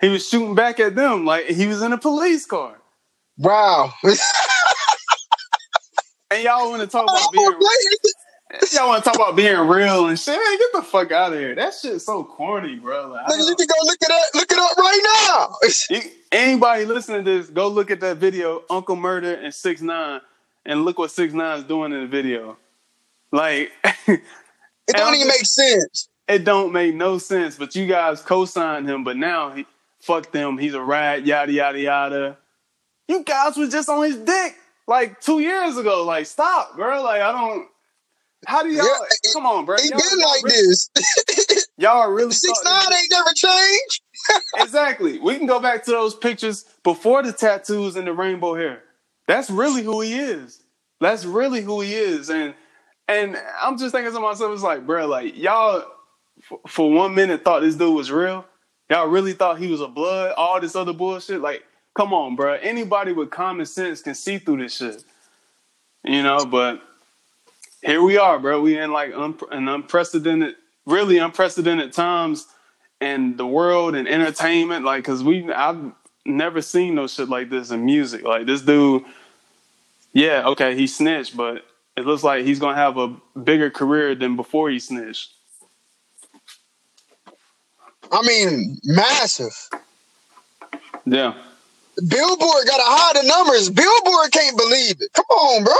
He was shooting back at them like he was in a police car. Wow. And y'all want to talk about oh, being Y'all want to talk about being real and shit? Man, get the fuck out of here. That shit's so corny, bro. Like, you can go look it up. Look it up right now. you- anybody listening to this, go look at that video, Uncle Murder and Six Nine, and look what Six Nine is doing in the video. Like, It don't even make sense. it don't make no sense. But you guys co-signed him, but now he fuck them. He's a rat. Yada yada yada. You guys was just on his dick like two years ago. Like, stop, bro. Like, I don't. How do y'all? Yeah, come on, bro. He Y'all- been y'all like really- this. Y'all really Six nine ain't never changed. exactly. We can go back to those pictures before the tattoos and the rainbow hair. That's really who he is. That's really who he is. And and I'm just thinking to myself, it's like, bro, like y'all for, for one minute thought this dude was real. Y'all really thought he was a blood. All this other bullshit. Like, come on, bro. Anybody with common sense can see through this shit. You know, but here we are, bro. We in like un- an unprecedented, really unprecedented times in the world and entertainment. Like, cause we, I've never seen no shit like this in music. Like this dude, yeah, okay, he snitched, but it looks like he's gonna have a bigger career than before he snitched. I mean, massive. Yeah. Billboard got hide the numbers. Billboard can't believe it. Come on, bro.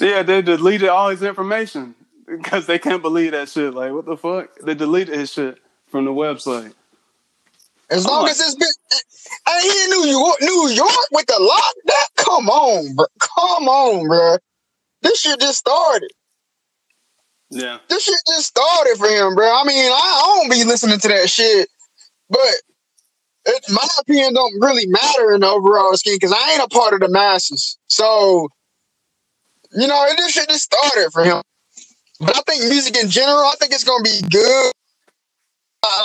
Yeah, they deleted all his information because they can't believe that shit. Like, what the fuck? They deleted his shit from the website. As long as it's been, and he in New York, New York with the lockdown. Come on, bro. Come on, bro. This shit just started. Yeah. This shit just started for him, bro. I mean, I, I don't be listening to that shit, but it, my opinion don't really matter in the overall scheme because I ain't a part of the masses. So, you know, it this shit just started for him. But I think music in general, I think it's gonna be good.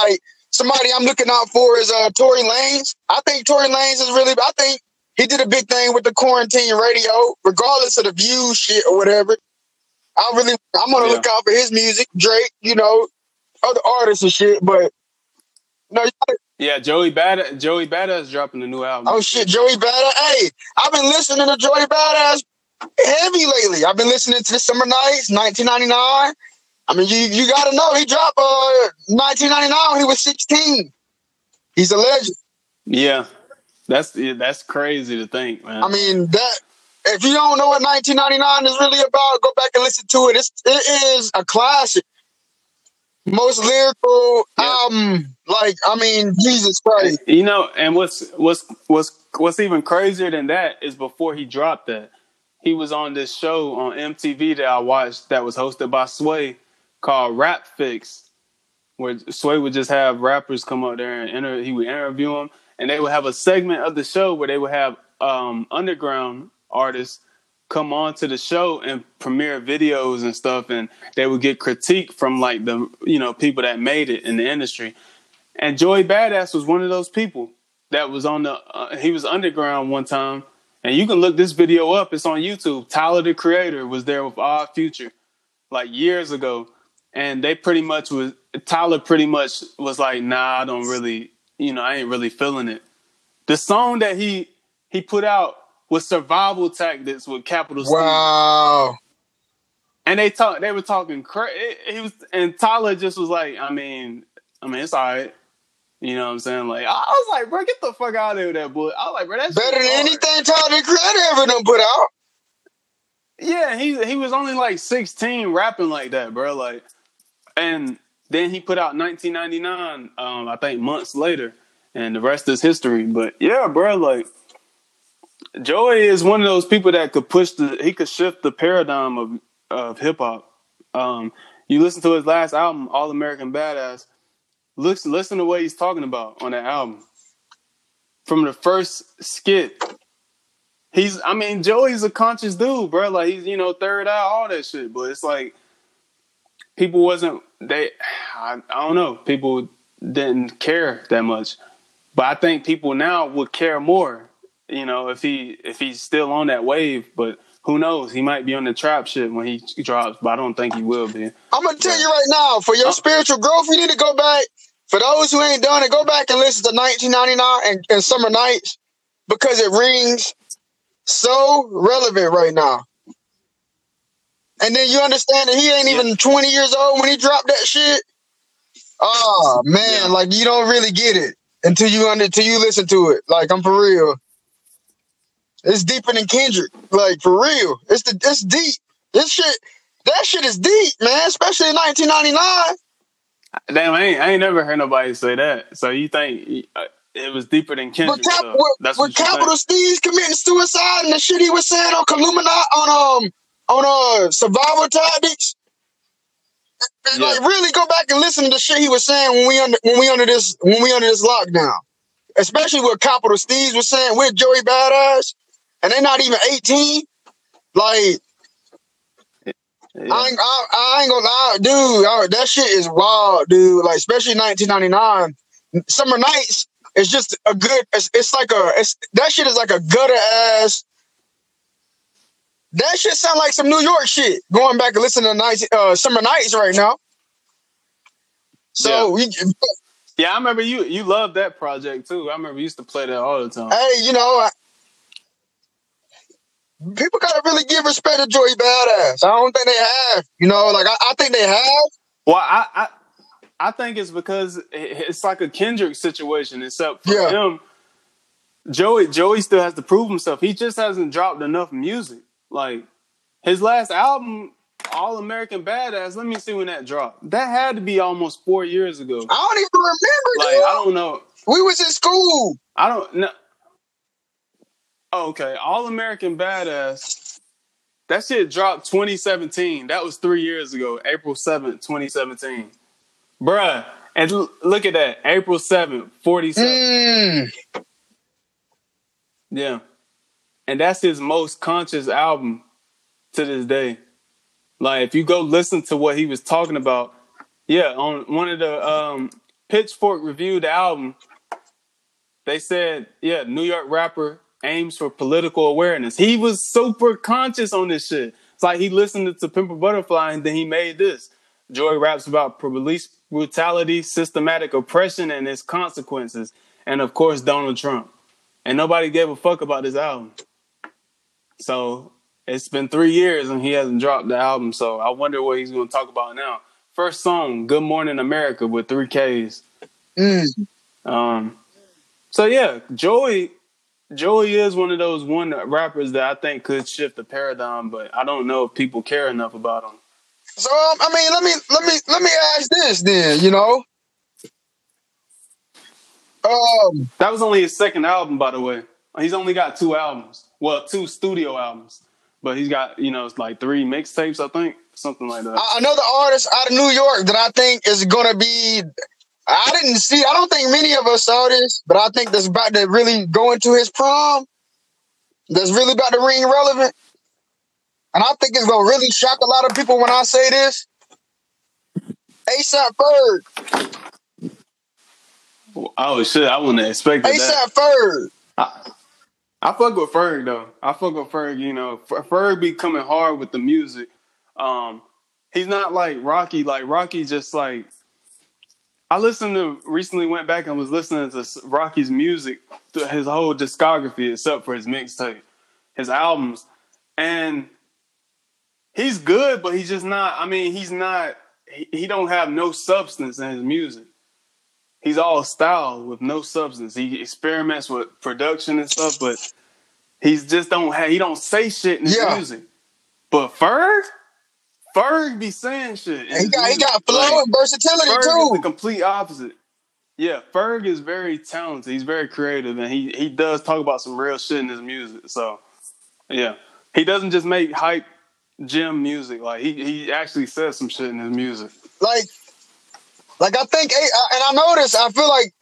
Like somebody I'm looking out for is uh Tory Lanez. I think Tory Lanez is really. I think he did a big thing with the quarantine radio, regardless of the views shit or whatever. I really, I'm gonna Yeah. look out for his music, Drake, you know, other artists and shit. But no, you gotta- Yeah, Joey Bad Joey Badass dropping a new album. oh shit, Joey Badass. Hey, I've been listening to Joey Badass heavy lately. I've been listening to the Summer Nights, 1999. I mean, you you gotta know he dropped uh 1999 when he was 16. He's a legend. Yeah. That's that's crazy to think, man. I mean that. If you don't know what 1999 is really about, go back and listen to it. It's it is a classic. Most lyrical Yeah. album, like I mean, Jesus Christ. You know, and what's what's what's what's even crazier than that is before he dropped that, he was on this show on MTV that I watched that was hosted by Sway called Rap Fix, where Sway would just have rappers come up there and inter- he would interview them, and they would have a segment of the show where they would have um, underground artists come on to the show and premiere videos and stuff, and they would get critique from like the you know people that made it in the industry. And Joey Badass was one of those people that was on the. Uh, he was underground one time, and you can look this video up. It's on YouTube. Tyler the Creator was there with Odd Future, like years ago, and they pretty much was Tyler pretty much was like, "Nah, I don't really, you know, I ain't really feeling it." The song that he he put out was Survival Tactics with Capital Steez. Wow. And they talk. They were talking crazy. He was, and Tyler just was like, I mean, I mean, it's all right. You know what I'm saying? Like, I, I was like, bro, get the fuck out of here with that boy. I was like, bro, that's Better than anything Tyler Creator ever done put out. Yeah, he he was only like 16 rapping like that, bro. Like, and then he put out 1999. Um, I think months later, and the rest is history. But yeah, bro, like. Joey is one of those people that could push the he could shift the paradigm of of hip hop. Um, you listen to his last album, All American Badass. Listen, listen to what he's talking about on that album. From the first skit, he's. I mean, Joey's a conscious dude, bro. Like he's you know third eye, all that shit. But it's like people wasn't they. I, I don't know. People didn't care that much, but I think people now would care more. You know, if he if he's still on that wave, but who knows? He might be on the trap shit when he drops, but I don't think he will be. I'm gonna tell you right now, for your spiritual growth, you need to go back. For those who ain't done it, go back and listen to 1999 and, and Summer Nights because it rings so relevant right now. And then you understand that he ain't even 20 years old when he dropped that shit. Oh man, Yeah. like you don't really get it until you under until you listen to it. Like I'm for real. It's deeper than Kendrick. Like for real. It's the it's deep. This shit that shit is deep, man, especially in 1999. Damn, I ain't, I ain't never heard nobody say that. So you think uh, it was deeper than Kendrick? With, cap- so with, with Capital? Steez committing suicide and the shit he was saying on Illuminati on um on uh survival tactics. Yeah. Like really go back and listen to the shit he was saying when we under when we under this when we under this lockdown. Especially what Capital Steez was saying with Joey Badass. And they're not even 18. Like Yeah. I, ain't, I, I ain't gonna lie, dude. I- that shit is wild, dude. Like, especially 1999. Summer Nights is just a good. It's, it's like a. It's that shit is like a gutter ass. That shit sound like some New York shit. Going back and listening to nights, uh, Summer Nights right now. So we, Yeah, I remember you. You loved that project too. I remember you used to play that all the time. Hey, you know, people gotta really give respect to Joey Badass. I don't think they have. You know, like I, I think they have. Well, I, I I think it's because it's like a Kendrick situation, except for yeah. him. Joey Joey still has to prove himself. He just hasn't dropped enough music. Like his last album, All American Badass. Let me see when that dropped. That had to be almost four years ago. I don't even remember. Like dude. I don't know. We was in school. I don't know. Oh, okay, All American Badass. That shit dropped 2017. That was three years ago, April 7th, 2017. Bruh. And l- look at that. April 7th, 47. Mm. Yeah. And that's his most conscious album to this day. Like if you go listen to what he was talking about, yeah, on one of the um, Pitchfork reviewed the album, they said, yeah, New York rapper aims for political awareness. He was super conscious on this shit. It's like he listened to Pimp a Butterfly and then he made this. Joey raps about police brutality, systematic oppression, and its consequences, and of course Donald Trump. And nobody gave a fuck about this album. So it's been three years and he hasn't dropped the album. So I wonder what he's going to talk about now. First song, "Good Morning America" with three Ks. Mm. Um. So yeah, Joey Joey is one of those one rappers that I think could shift the paradigm, but I don't know if people care enough about him. So um, I mean, let me let me let me ask this then. You know, um, that was only his second album, by the way. He's only got two albums. Well, two studio albums, but he's got you know it's like three mixtapes, I think, something like that. Another artist out of New York that I think is gonna be. I didn't see. I don't think many of us saw this, but I think that's about to really go into his prom. That's really about to ring relevant and I think it's gonna really shock a lot of people when I say this. ASAP Ferg. Oh shit! I wouldn't expect ASAP. Ferg. I, I fuck with Ferg though. I fuck with Ferg. You know, Ferg be coming hard with the music. Um, he's not like Rocky. Like Rocky, just like I listened to recently. Went back and was listening to Rocky's music, his whole discography, except for his mixtape, his albums, and he's good, but he's just not. I mean, he's not. He, he don't have no substance in his music. He's all style with no substance. He experiments with production and stuff, but he's just don't have. He don't say shit in his yeah. music. But Ferg, Ferg be saying shit. He got he got flow like, and versatility Ferg too. Is the complete opposite. Yeah, Ferg is very talented. He's very creative, and he he does talk about some real shit in his music. So, yeah, he doesn't just make hype gym music. Like he he actually says some shit in his music. Like, like I think, and I notice. I feel like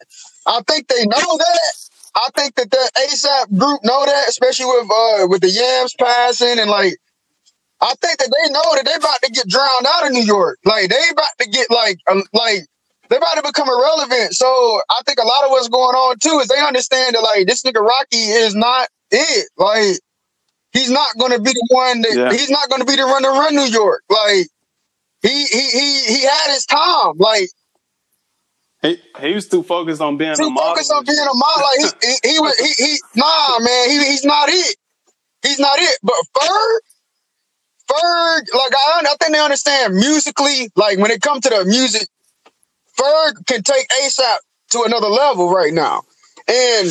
I think they know that. I think that the ASAP group know that, especially with uh with the Yams passing and like. I think that they know that they about to get drowned out of New York. Like they about to get like um, like they about to become irrelevant. So I think a lot of what's going on too is they understand that like this nigga Rocky is not it. Like He's not going to be the one that yeah. he's not going to be the run to run New York. Like he he he he had his time. Like he he was too focused on being too a model. focused on being a model. Like he, he, he was he, he nah man he he's not it. He's not it. But Ferg, Ferg, like I I think they understand musically. Like when it comes to the music, Ferg can take ASAP to another level right now. And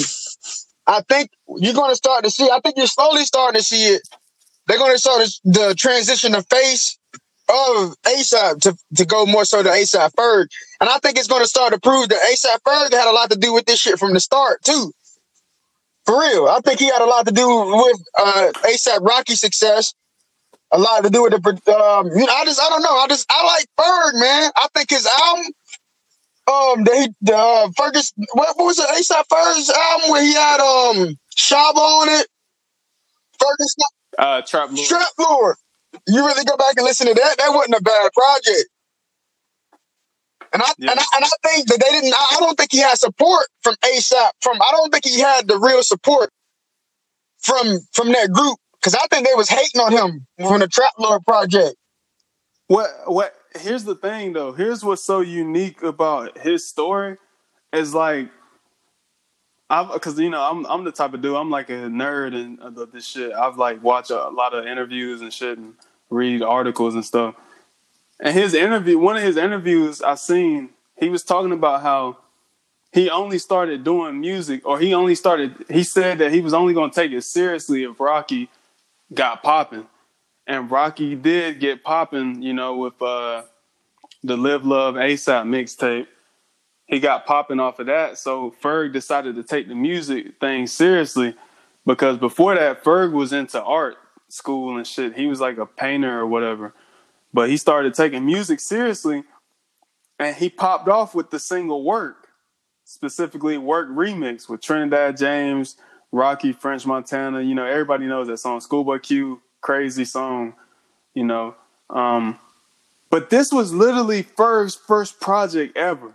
I think you're going to start to see. I think you're slowly starting to see it. They're going to start the transition of face of ASAP to, to go more so to ASAP Ferg. And I think it's going to start to prove that ASAP Ferg had a lot to do with this shit from the start, too. For real. I think he had a lot to do with uh, ASAP Rocky success. A lot to do with the, um, you know, I just, I don't know. I just, I like Ferg, man. I think his album um they the uh, Fergus what, what was it ASAP Ferg's album where he had um Shab on it? Fergus uh Trap Lord. Trap Lord. You really go back and listen to that, that wasn't a bad project. And I, yeah. and I and I think that they didn't I don't think he had support from ASAP from I don't think he had the real support from from that group because I think they was hating on him from the Trap Lord project. What what here's the thing though. Here's what's so unique about his story is like I've because you know I'm I'm the type of dude I'm like a nerd and uh, this shit. I've like watched a, lot of interviews and shit and read articles and stuff. And his interview, one of his interviews I seen, he was talking about how he only started doing music, or he only started. He said that he was only going to take it seriously if Rocky got popping, and Rocky did get popping. You know, with uh, the Live Love ASAP mixtape he got popping off of that. So Ferg decided to take the music thing seriously because before that, Ferg was into art school and shit. He was like a painter or whatever. But he started taking music seriously and he popped off with the single Work, specifically Work Remix with Trinidad James, Rocky, French Montana. You know, everybody knows that song. Schoolboy Q, crazy song, you know. Um, but this was literally Ferg's first project ever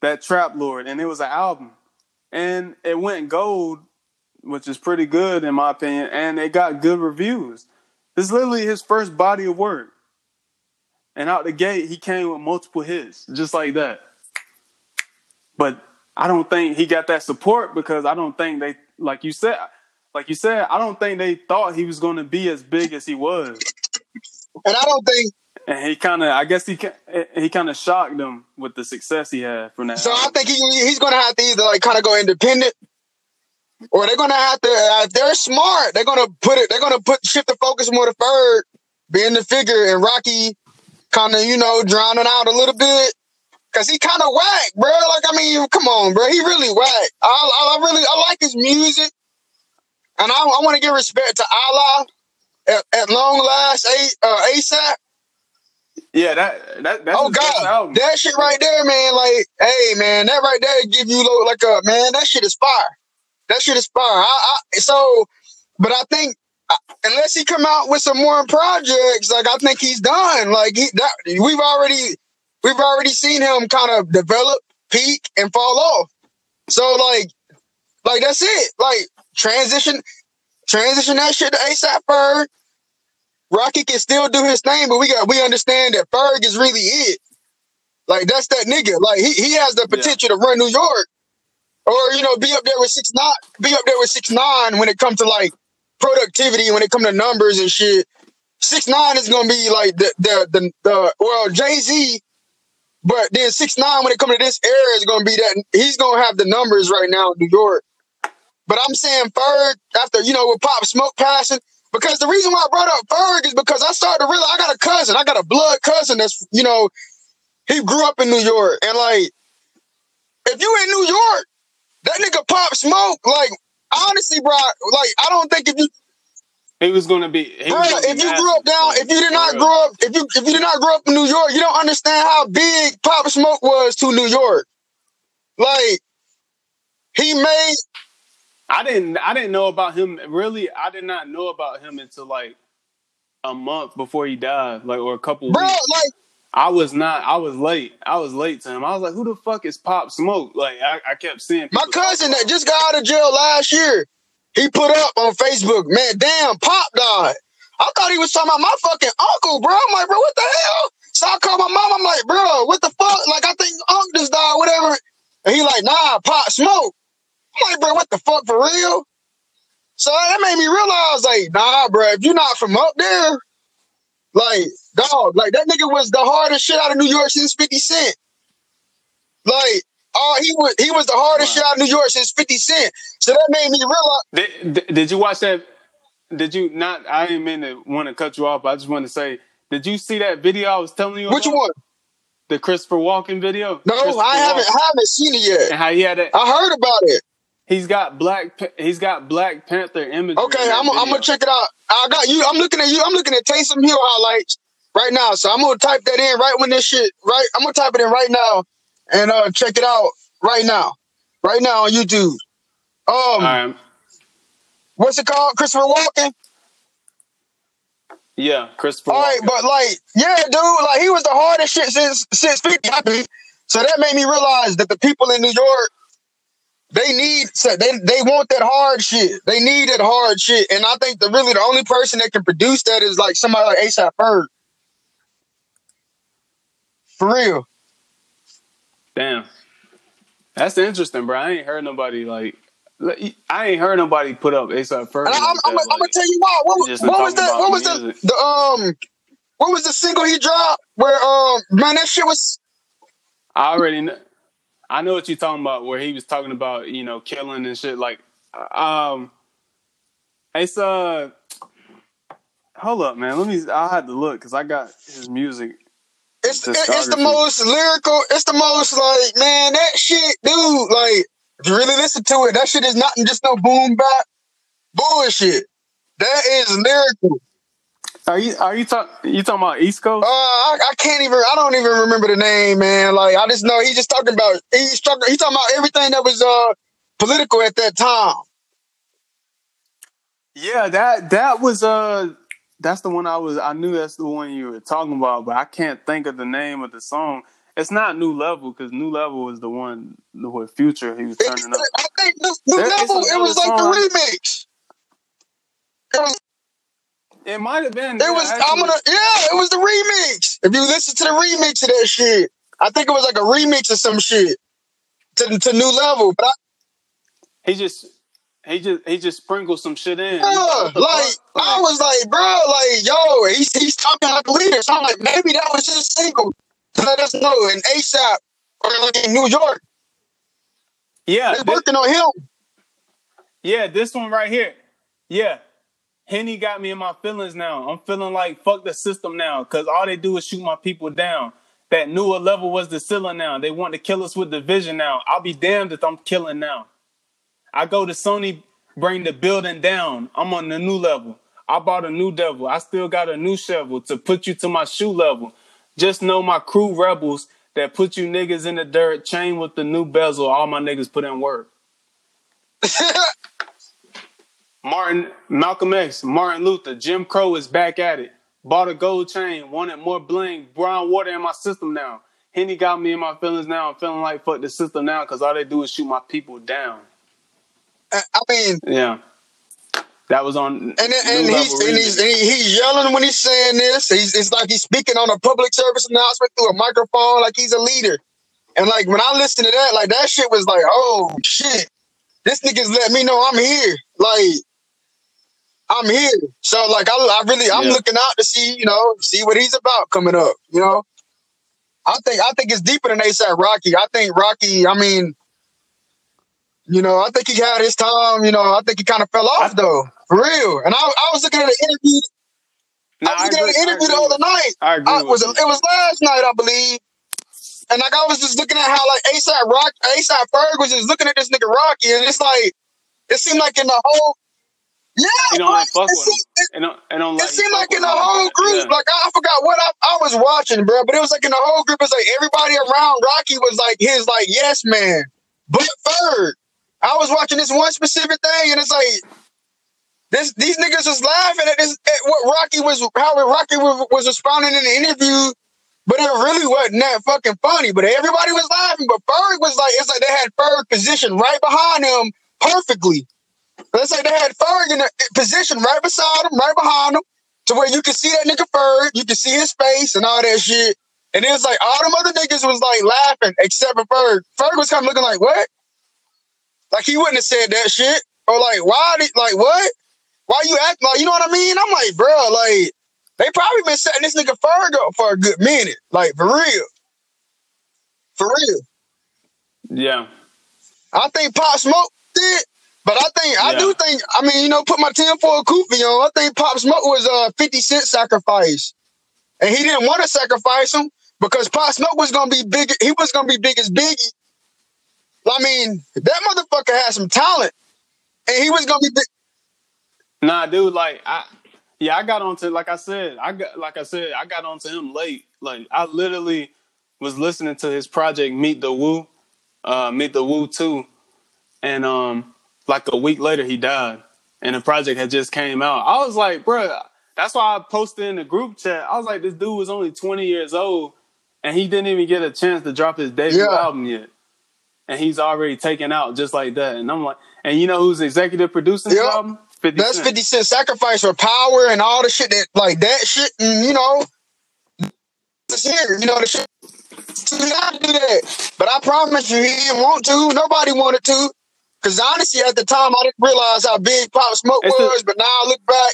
that Trap Lord, and it was an album, and it went gold, which is pretty good in my opinion, and it got good reviews. This is literally his first body of work, and out the gate he came with multiple hits, just like that. But I don't think he got that support because I don't think they, like you said, like you said, I don't think they thought he was going to be as big as he was. And I don't think and he kind of, I guess he he kind of shocked them with the success he had from that. So album. I think he, he's going to have to either like kind of go independent, or they're going to have to. Uh, if they're smart, they're going to put it. They're going to put shift the focus more to Ferg being the figure, and Rocky kind of you know drowning out a little bit. Cause he kind of whack, bro. Like I mean, come on, bro. He really whack. I, I, I really I like his music, and I, I want to give respect to Allah at, at long last. A, uh, ASAP yeah, that that that's oh god, that shit right there, man. Like, hey, man, that right there give you like a man. That shit is fire. That shit is fire. I, I, so, but I think uh, unless he come out with some more projects, like I think he's done. Like he, that, we've already we've already seen him kind of develop, peak, and fall off. So like, like that's it. Like transition, transition that shit to ASAP Ferg Rocky can still do his thing, but we got we understand that Ferg is really it. Like that's that nigga. Like he, he has the potential yeah. to run New York. Or, you know, be up there with six nine be up there with six nine when it comes to like productivity, when it comes to numbers and shit. Six nine is gonna be like the the the, the well, Jay-Z, but then six nine when it comes to this era is gonna be that he's gonna have the numbers right now in New York. But I'm saying Ferg, after, you know, with Pop Smoke passing, because the reason why I brought up Ferg is because I started to realize I got a cousin. I got a blood cousin that's, you know, he grew up in New York. And like, if you in New York, that nigga pop smoke, like, honestly, bro, like, I don't think if you he was gonna be. Bro, if you grew up down, if you did not grow up, if you if you did not grow up in New York, you don't understand how big Pop Smoke was to New York. Like, he made I didn't I didn't know about him really. I did not know about him until like a month before he died, like or a couple Bro, weeks. like I was not. I was late. I was late to him. I was like, "Who the fuck is Pop Smoke?" Like I, I kept seeing my cousin that just got out of jail last year. He put up on Facebook, man, damn, Pop died. I thought he was talking about my fucking uncle, bro. I'm like, bro, what the hell? So I called my mom. I'm like, bro, what the fuck? Like, I think uncle just died, whatever. And he like, nah, Pop Smoke. I'm like, bro, what the fuck for real? So that made me realize, like, nah, bro, if you're not from up there, like, dog, like that nigga was the hardest shit out of New York since 50 Cent. Like, oh, he was he was the hardest wow. shit out of New York since 50 Cent. So that made me realize. Did, did you watch that? Did you not? I didn't mean to want to cut you off. I just want to say, did you see that video I was telling you? Which about? one? The Christopher Walken video. No, I haven't. I haven't seen it yet. And how he had it. I heard about it. He's got black. He's got Black Panther imagery. Okay, I'm, I'm gonna check it out. I got you. I'm looking at you. I'm looking at Taysom Hill highlights right now. So I'm gonna type that in right when this shit. Right, I'm gonna type it in right now and uh check it out right now. Right now on YouTube. Um, right. what's it called? Christopher Walken. Yeah, Christopher. All right, Walken. but like, yeah, dude, like he was the hardest shit since since 50. So that made me realize that the people in New York they need they they want that hard shit. They need that hard shit, and I think the really the only person that can produce that is like somebody like ASAP Ferg. For real. Damn. That's interesting, bro. I ain't heard nobody like. I ain't heard nobody put up ASAP Ferg. And like I'm, I'm, that, I'm gonna tell you why. What, just what was the talking what was the, the um what was the single he dropped where um man that shit was I already know. I know what you're talking about, where he was talking about you know killing and shit. Like, um, it's uh, hold up, man. Let me. I had to look because I got his music. It's it- it's the most lyrical. It's the most like man that shit, dude. Like if you really listen to it, that shit is not just no boom bap bullshit. That is lyrical. Are you are you talking? You talking about East Coast? Uh, I, I can't even. I don't even remember the name, man. Like I just know he's just talking about. He's talking. He's talking about everything that was uh political at that time. Yeah, that that was uh that's the one I was I knew that's the one you were talking about, but I can't think of the name of the song. It's not New Level because New Level was the one with Future he was turning up. I think New, New There Level. It was like the remix. It was. It might have been. It was. I'm gonna. Yeah, it was the remix. If you listen to the remix of that shit, I think it was like a remix of some shit to to New Level. But I, He just he just he just sprinkled some shit in. yeah, What like fuck? I was like, bro, like yo, he's he's talking like a leader. So I'm like, maybe that was his single to let us know in ASAP or like in New York. yeah, They're thi- working on him. yeah, this one right here. Yeah. Henny got me in my feelings now. I'm feeling like fuck the system now because all they do is shoot my people down. That newer level was the ceiling now. They want to kill us with division now. I'll be damned if I'm killing now. I go to Sony, bring the building down. I'm on the new level. I bought a new devil. I still got a new shovel to put you to my shoe level. Just know my crew rebels that put you niggas in the dirt, chain with the new bezel. All my niggas put in work. Martin, Malcolm X, Martin Luther, Jim Crow is back at it. Bought a gold chain, wanted more bling, brown water in my system now. Henny got me in my feelings now. I'm feeling like fuck the system now because all they do is shoot my people down. I mean, Yeah. That was on. and and he's and he's, and he's yelling when he's saying this. He's it's like he's speaking on a public service announcement through a microphone, like he's a leader. And like when I listen to that, like that shit was like, oh shit, this nigga's let me know I'm here. Like I'm here. So like I, I really I'm Yeah. looking out to see you know see what he's about coming up. You know, I think I think it's deeper than they ASAP Rocky. I think Rocky. I mean. You know, I think he had his time. You know, I think he kind of fell off I- though, for real. And I, I was looking at an interview. I was looking agree- at an interview the other night. I agree. I, was it, was last night, I believe. And like I was just looking at how like ASAP Rock, ASAP Ferg was just looking at this nigga Rocky, and it's like it seemed like in the whole, yeah, He don't bro, like fuck it, with seemed, it, It don't, it don't it like seemed like in the whole like group. Yeah. like I forgot what I, I was watching, bro, but it was like in the whole group, it's like everybody around Rocky was like his like yes man, but Ferg. I was watching this one specific thing, and it's like this these niggas was laughing at this at what Rocky was how Rocky was, was responding in the interview, but it really wasn't that fucking funny. But everybody was laughing. But Ferg was like, it's like they had Ferg positioned right behind him perfectly. It's like they had Ferg in the position right beside him, right behind him, to where you could see that nigga Ferg, you could see his face and all that shit. And it was like all them other niggas was like laughing except for Ferg. Ferg was kind of looking like, what? Like he wouldn't have said that shit. Or like, why did like what? Why you act like you know what I mean? I'm like, bro, like they probably been setting this nigga Ferg up for a good minute. Like for real. For real. Yeah. I think Pop Smoke did, but I think I do think I mean, you know, put my 10 for a Koofy on. I think Pop Smoke was a 50 cent sacrifice. And he didn't want to sacrifice him because Pop Smoke was gonna be big, he was gonna be big as Biggie. I mean, that motherfucker had some talent. And he was gonna be big. Nah, dude, like I yeah, I got onto like I said, I got like I said, I got onto him late. Like I literally was listening to his project Meet the Woo, uh Meet the Woo 2. And um like a week later he died. And the project had just came out. I was like, bruh, that's why I posted in the group chat. I was like, this dude was only 20 years old and he didn't even get a chance to drop his debut Yeah. album yet. And he's already taken out just like that. And I'm like, and you know who's executive producing Yep. the album? 50 That's Cent. 50 Cent sacrifice for power and all the shit that like that shit and you know this here, you know, the shit to, to do that. But I promise you, he didn't want to. Nobody wanted to. Because honestly, at the time, I didn't realize how big Pop Smoke It's was. a- but now I look back,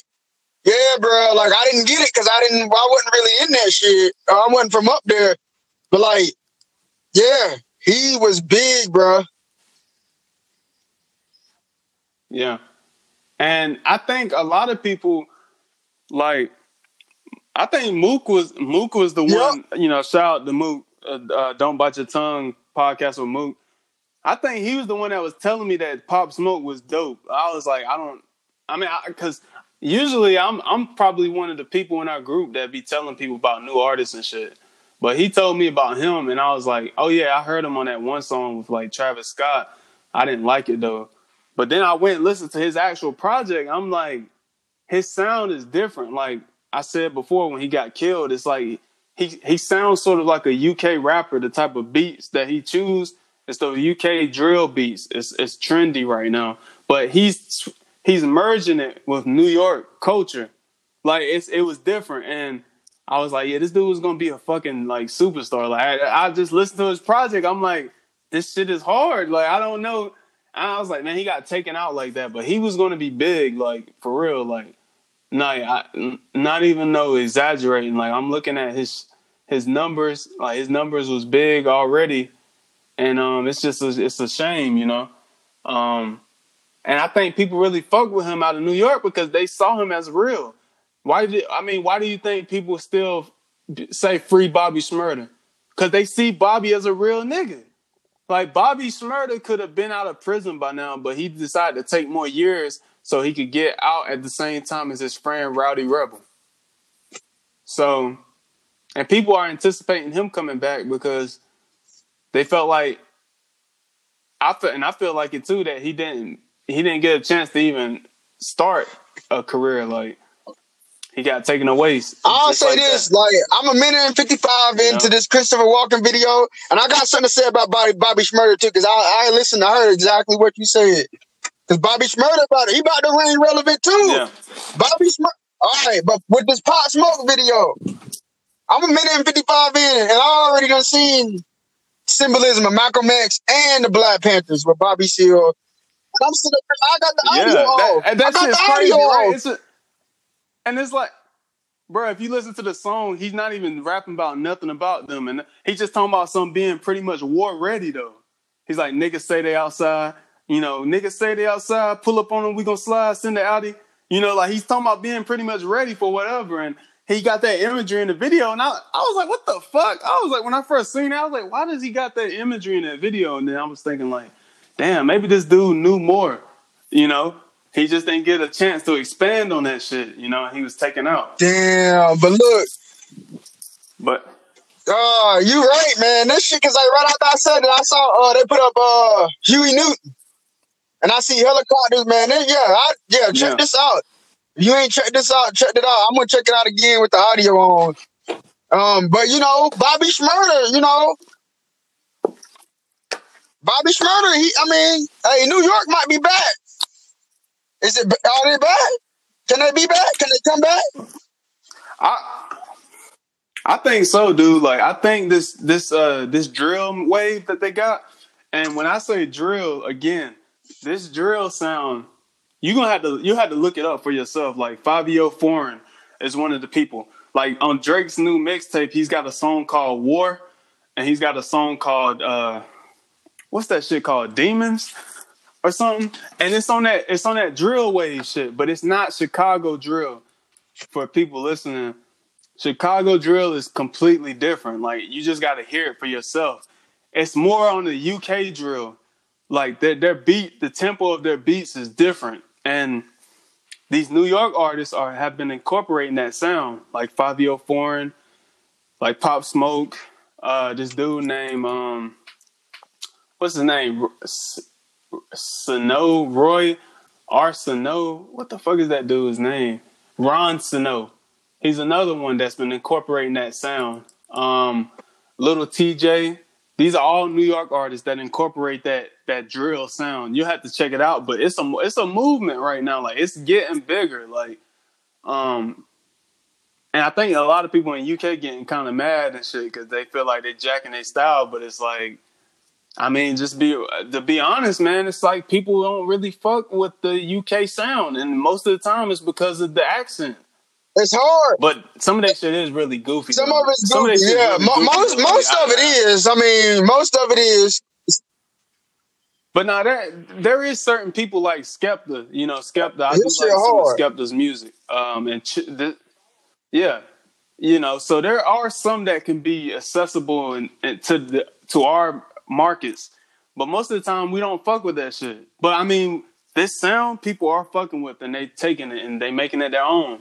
yeah, bro. Like I didn't get it because I didn't. I wasn't really in that shit. I wasn't from up there. But like, yeah, he was big, bro. Yeah. And I think a lot of people like I think Mook was Mook was the Yep. one, you know, shout out to Mook, uh, uh, Don't Bite Your Tongue podcast with Mook. I think he was the one that was telling me that Pop Smoke was dope. I was like, I don't I mean, because usually I'm I'm probably one of the people in our group that be telling people about new artists and shit. But he told me about him, and I was like, oh yeah, I heard him on that one song with like Travis Scott. I didn't like it though. But then I went and listened to his actual project. I'm like, his sound is different. Like I said before, when he got killed, it's like he he sounds sort of like a UK rapper. The type of beats that he choose, it's the UK drill beats. It's it's trendy right now. But he's he's merging it with New York culture. Like it's it was different, and I was like, yeah, this dude was gonna be a fucking like superstar. Like I, I just listened to his project. I'm like, this shit is hard. Like I don't know. I was like, man, he got taken out like that, but he was gonna be big, like for real. Like, not I, not even no exaggerating. Like I'm looking at his his numbers. Like his numbers was big already, and um, it's just a, it's a shame, you know. Um, and I think people really fuck with him out of New York because they saw him as real. Why did I mean? Why do you think people still say free Bobby Shmurda? Because they see Bobby as a real nigga. Like Bobby Shmurda could have been out of prison by now, but he decided to take more years so he could get out at the same time as his friend Rowdy Rebel. So, and people are anticipating him coming back because they felt like I feel, and I feel like it too that he didn't he didn't get a chance to even start a career. Like he got taken away. I'll say like this: that. like I'm a minute and 55 You into know? this Christopher Walking video, and I got something to say about Bobby Bobby Shmurda too, because I I listened to her exactly what you said. Because Bobby Shmurda about it, he about to reign relevant too. Yeah, Bobby Shmurda. All right, but with this Pop Smoke video, I'm a minute and 55 in, and I already done seen symbolism of Malcolm X and the Black Panthers with Bobby Seale. And I'm sitting there, I got the yeah. audio That, off. that I got the audio right? off. A, and it's like, bro, if you listen to the song, he's not even rapping about nothing about them, and he's just talking about some being pretty much war ready though. He's like, niggas say they outside, you know, niggas say they outside, pull up on them, we gonna slide, send the Audi. You know, like he's talking about being pretty much ready for whatever, and he got that imagery in the video, and I, I was like, what the fuck? I was like, when I first seen it, I was like, why does he got that imagery in that video? And then I was thinking like, damn, maybe this dude knew more. You know, he just didn't get a chance to expand on that shit. You know, he was taken out. Damn, but look, But Uh, you right, man. This shit, cause like right after I said it, I saw uh they put up uh Huey Newton, and I see helicopters, man. They- yeah, I, yeah, check Yeah. this out. If you ain't check this out, check it out. I'm gonna check it out again with the audio on. Um, but you know, Bobby Shmurda, you know, Bobby Shmurda. He, I mean, hey, New York might be back. Is it? Are they back? Can they be back? Can they come back? I I think so, dude. Like I think this this uh this drill wave that they got, and when I say drill again, this drill sound, you gonna have to you have to look it up for yourself. Like Fivio Foreign is one of the people. Like on Drake's new mixtape, he's got a song called War, and he's got a song called uh what's that shit called? Demons or something. And it's on that it's on that drill wave shit, but it's not Chicago drill for people listening. Chicago drill is completely different. Like you just got to hear it for yourself. It's more on the UK drill. Like their their beat, the tempo of their beats is different, and these New York artists are have been incorporating that sound, like Fivio Foreign, like Pop Smoke. Uh, this dude named um, what's his name? Sano Roy Arsenault. What the fuck is that dude's name? Ron Suno. He's another one that's been incorporating that sound. Um, Lil Tjay. These are all New York artists that incorporate that that drill sound. You have to check it out, but it's a it's a movement right now. Like it's getting bigger. Like, um, and I think a lot of people in UK getting kind of mad and shit because they feel like they're jacking their style, but it's like, I mean, just be to be honest, man. It's like people don't really fuck with the UK sound, and most of the time it's because of the accent. It's hard. But some of that shit is really goofy. Some though. of it's Some of goofy. Yeah, really goofy, most most of it is. I mean, most of it is. But now that there is certain people like Skepta, you know, Skepta. I do shit like some of. Skepta's music. Um, and ch- the, yeah, you know, so there are some that can be accessible and, and to the to our markets, but most of the time we don't fuck with that shit. But I mean, this sound people are fucking with, and they taking it and they making it their own.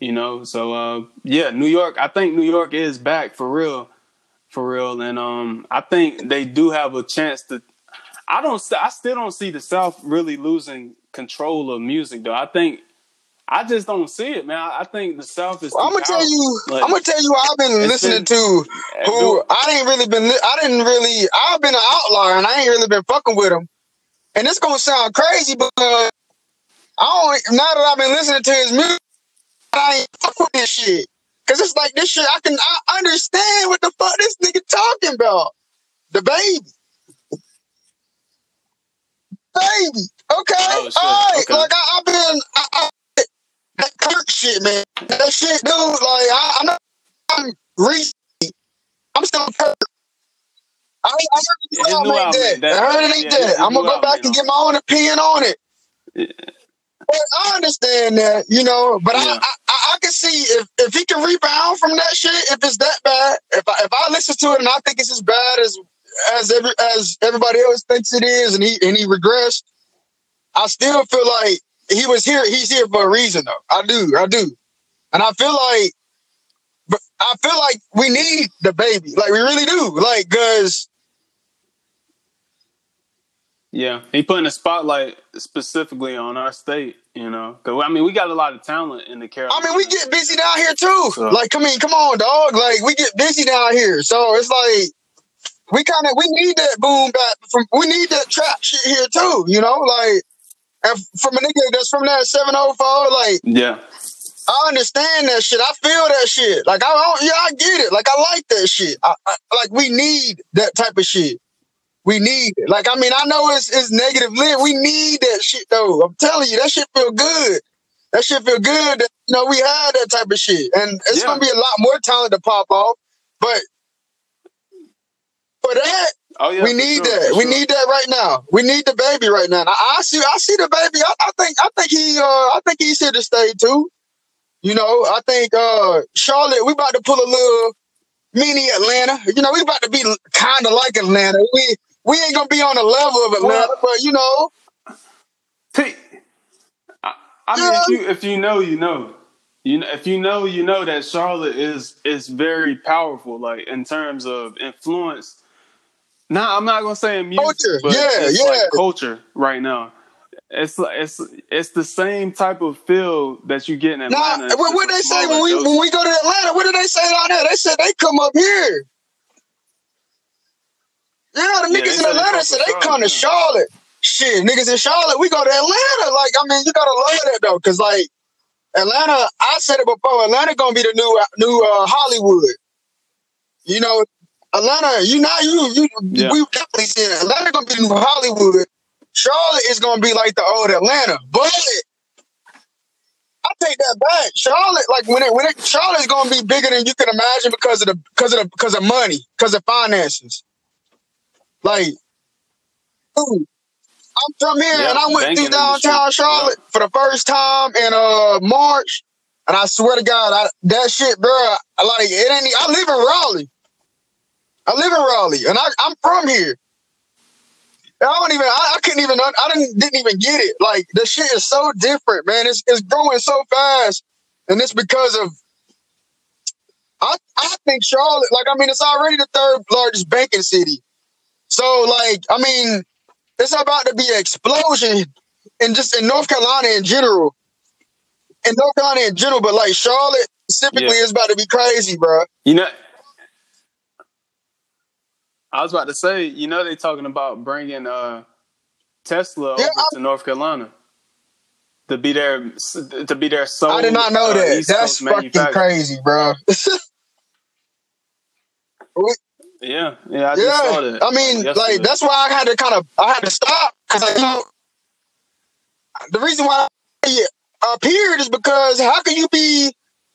You know, so uh, yeah, New York. I think New York is back for real, for real, and um, I think they do have a chance to. I don't. I still don't see the South really losing control of music, though. I think. I just don't see it, man. I think the South is. I'm gonna tell you. Like, I'm gonna tell you. I've been listening been- to. Who I didn't really been. I didn't really. I've been an outlier, and I ain't really been fucking with them. And it's gonna sound crazy, but uh, I don't. Now that I've been listening to his music, I ain't fuck with this shit. Cause it's like this shit. I can. I understand what the fuck this nigga talking about. DaBaby. Baby. Okay. Oh. All right. Okay. Like I, I've been. I, that Kirk shit, man. That shit, dude. Like I, I know I'm recently. I'm still Kirk. I, I heard it ain't album, that. I heard it ain't yeah, that. I'm gonna go back and get my own opinion on it. But I understand that, you know. But I, Yeah. I, I, I can see if, if he can rebound from that shit, if it's that bad. If I, if I listen to it and I think it's as bad as as every as everybody else thinks it is, and he and he regressed, I still feel like he was here. He's here for a reason, though. I do, I do, and I feel like, but I feel like we need DaBaby, like we really do, like because Yeah, he putting a spotlight specifically on our state. You know, cause I mean, we got a lot of talent in the car. I mean, we get busy down here too. So- Like, I mean, come on, dog. Like, we get busy down here, so it's like we kind of we need that boom back from. We need that trap shit here too. You know, like, and from a nigga that's from that seven oh four, like, Yeah, I understand that shit. I feel that shit. Like, I don't. Yeah, I get it. Like, I like that shit. I, I, like, we need that type of shit. We need it. Like, I mean, I know it's it's negative lit. We need that shit though. I'm telling you, that shit feel good. That shit feel good. That, you know, we had that type of shit, and it's Yeah. gonna be a lot more talent to pop off. But for that, oh yeah, we need sure, that. We sure. need that right now. We need DaBaby right now. I, I see. I see DaBaby. I, I think. I think he. Uh. I think he's here to stay too. You know. I think. Uh. Charlotte. We about to pull a little mini Atlanta. You know. We about to be kind of like Atlanta. We. We ain't gonna be on the level of Atlanta, Well- but you know. T- I, I mean, if you if you know, you know. You know, if you know, you know that Charlotte is is very powerful, like in terms of influence. Nah, I'm not gonna say in music, Culture. but Yeah, it's yeah. like culture right now. It's it's it's the same type of feel that you get in Nah. Atlanta. It's What, what they say when we when we go to Atlanta? What did they say down there? They said they come up here. Yeah, the Yeah, niggas in Atlanta said they come to Charlotte, Charlotte. Shit, niggas in Charlotte, we go to Atlanta. Like, I mean, you gotta love that though, cause like Atlanta, I said it before. Atlanta gonna be the new new uh, Hollywood. You know, Atlanta. You know, you you Yeah. we definitely seen it. Atlanta gonna be the new Hollywood. Charlotte is gonna be like the old Atlanta, but I take that back. Charlotte, like when it when it Charlotte is gonna be bigger than you can imagine because of the because of the because of money, because of finances. Like, dude, I'm from here and I went through downtown. Charlotte for the first time in uh March, and I swear to God, I, that shit, bro, I like it ain't. I live in Raleigh. I live in Raleigh, and I, I'm from here. I don't even. I, I couldn't even. I didn't didn't even get it. Like the shit is so different, man. It's it's growing so fast, and it's because of. I I think Charlotte. Like I mean, it's already the third largest banking city. So like I mean, it's about to be an explosion, in just in North Carolina in general. In North Carolina in general, but like Charlotte specifically Yeah. is about to be crazy, bro. You know, I was about to say, you know, they're talking about bringing uh, Tesla Yeah, over to North Carolina. to be their to be their sole. I did not know uh, that. East That's Coast fucking crazy, bro. Yeah, yeah, I just saw yeah, that. I mean, yesterday. like that's why I had to kind of I had to stop because I know the reason why I appeared is because how can you be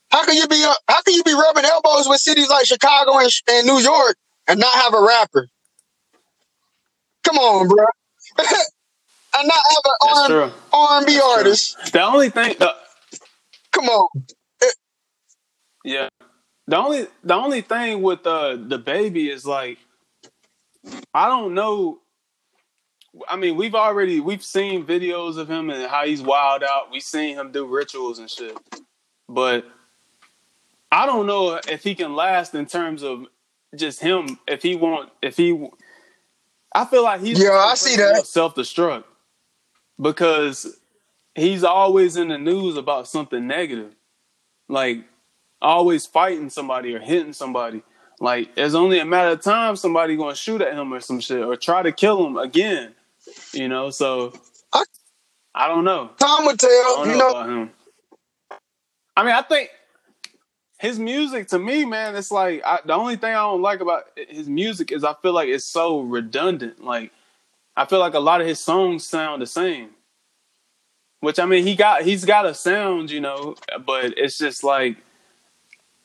how can you be how can you be rubbing elbows with cities like Chicago and, and New York and not have a rapper? Come on, bro. and not have an true. R and B That's true. artist. The only thing, the, Come on. yeah, the only the only thing with uh, DaBaby is like, I don't know. I mean, we've already we've seen videos of him and how he's wild out. We've seen him do rituals and shit, but I don't know if he can last in terms of just him. If he won't, if he, I feel like he's Yeah, I see that. self destruct because he's always in the news about something negative, like always fighting somebody or hitting somebody. Like it's only a matter of time somebody gonna shoot at him or some shit or try to kill him again. You know, so I- I don't know. Time will I tell. You know, know, about him. I mean, I think his music to me, man, it's like I, the only thing I don't like about his music is I feel like it's so redundant. Like I feel like a lot of his songs sound the same. Which I mean, he got he's got a sound, you know, but it's just like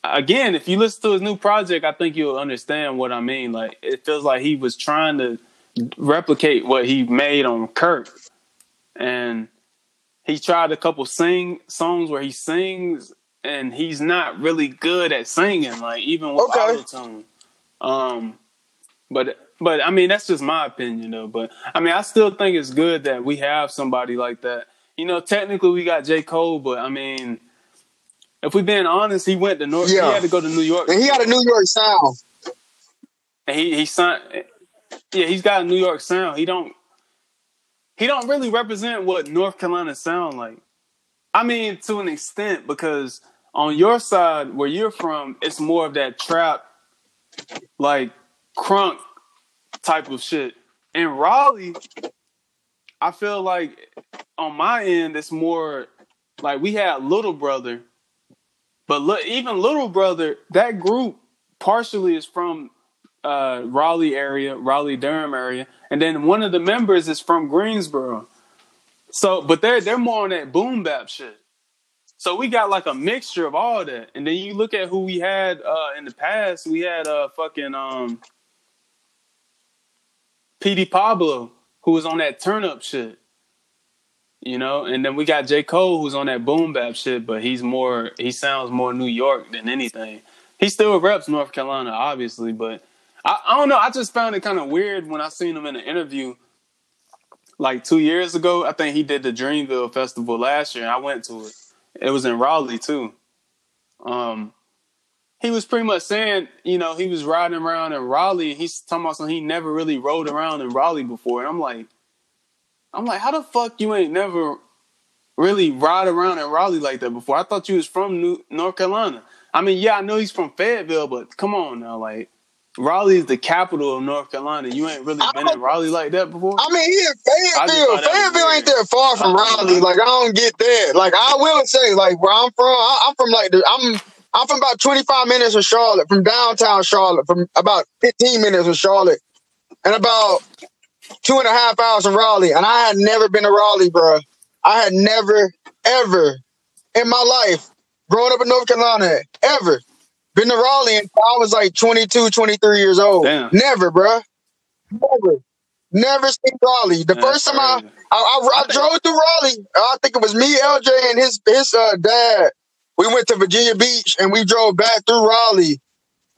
again, if you listen to his new project, I think you'll understand what I mean. Like it feels like he was trying to replicate what he made on Kirk, and he tried a couple sing songs where he sings, and he's not really good at singing. Like even with Okay. auto tune, um, but but I mean that's just my opinion though. But I mean I still think it's good that we have somebody like that. You know, technically we got J Cole, but I mean. If we being honest, he went to North. Yeah. He had to go to New York. and he got a New York sound. And he he signed. Yeah, he's got a New York sound. He don't. He don't really represent what North Carolina sound like. I mean, to an extent, because on your side, where you're from, it's more of that trap, like crunk type of shit. In Raleigh, I feel like on my end, it's more like we had Little Brother, but look, even Little Brother, that group partially is from uh, Raleigh area, Raleigh Durham area, and then one of the members is from Greensboro. So, but they're they're more on that boom bap shit. So we got like a mixture of all that, and then you look at who we had uh, in the past. We had uh fucking um Petey Pablo, who was on that turn up shit. You know, and then we got J. Cole who's on that boom bap shit, but he's more he sounds more New York than anything. He still reps North Carolina, obviously, but I, I don't know. I just found it kind of weird when I seen him in an interview like two years ago. I think he did the Dreamville Festival last year, and I went to it. It was in Raleigh too. Um, he was pretty much saying, you know, he was riding around in Raleigh. And he's talking about something he never really rode around in Raleigh before, and I'm like, I'm like, how the fuck you ain't never really ride around in Raleigh like that before? I thought you was from New, North Carolina. I mean, yeah, I know he's from Fayetteville, but come on now, like Raleigh is the capital of North Carolina. You ain't really been in Raleigh like that before. I mean, he in I just Fayetteville. thought that was Fayetteville ain't that far from Raleigh. Like I don't get that. Like I will say, like where I'm from, I, I'm from like the, I'm I'm from about 25 minutes from Charlotte, from downtown Charlotte, from about 15 minutes from Charlotte, and about two and a half hours from Raleigh. And I had never been to Raleigh, bro. I had never, ever in my life, growing up in North Carolina, ever been to Raleigh until I was like 22, 23 years old. Damn. Never, bro. Never. Never seen Raleigh. The That's first time I. I, I, I drove through Raleigh, I think it was me, LJ, and his his uh, dad. We went to Virginia Beach and we drove back through Raleigh.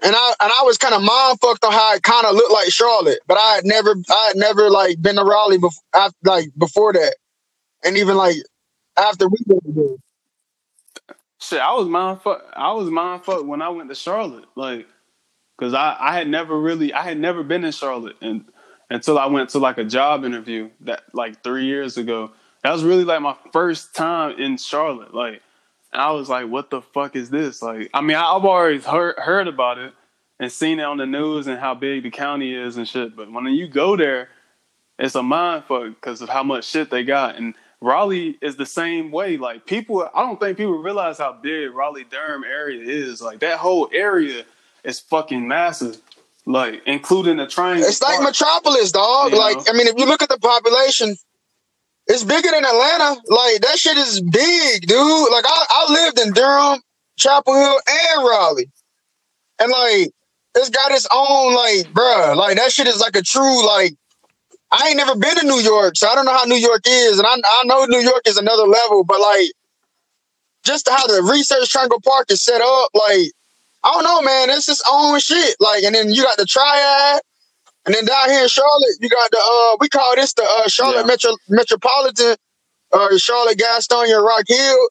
And I and I was kind of mind fucked on how it kind of looked like Charlotte, but I had never I had never like been to Raleigh before like before that, and even like after we went there. Shit, I was mind fuck. I was mind fuck when I went to Charlotte, like, cause I I had never really I had never been in Charlotte and until I went to like a job interview that like three years ago. That was really like my first time in Charlotte, like, I was like, what the fuck is this? Like, I mean, I've always heard heard about it and seen it on the news and how big the county is and shit, but when you go there, it's a mind fuck because of how much shit they got and Raleigh is the same way. Like people, I don't think people realize how big Raleigh Durham area is. Like that whole area is fucking massive. Like including the triangle. It's like Park. Metropolis, dog. You like know? I mean, if you look at the population, it's bigger than Atlanta. Like that shit is big, dude. Like I, I lived in Durham, Chapel Hill, and Raleigh, and like it's got its own like, bruh. Like that shit is like a true like. I ain't never been to New York, so I don't know how New York is, and I I know New York is another level, but like just how the Research Triangle Park is set up, like I don't know, man. It's its own shit. Like, and then you got the Triad, and then down here in Charlotte, you got the uh, we call this the uh, Charlotte Yeah. Metro Metropolitan, uh, Charlotte Gastonia Rock Hill.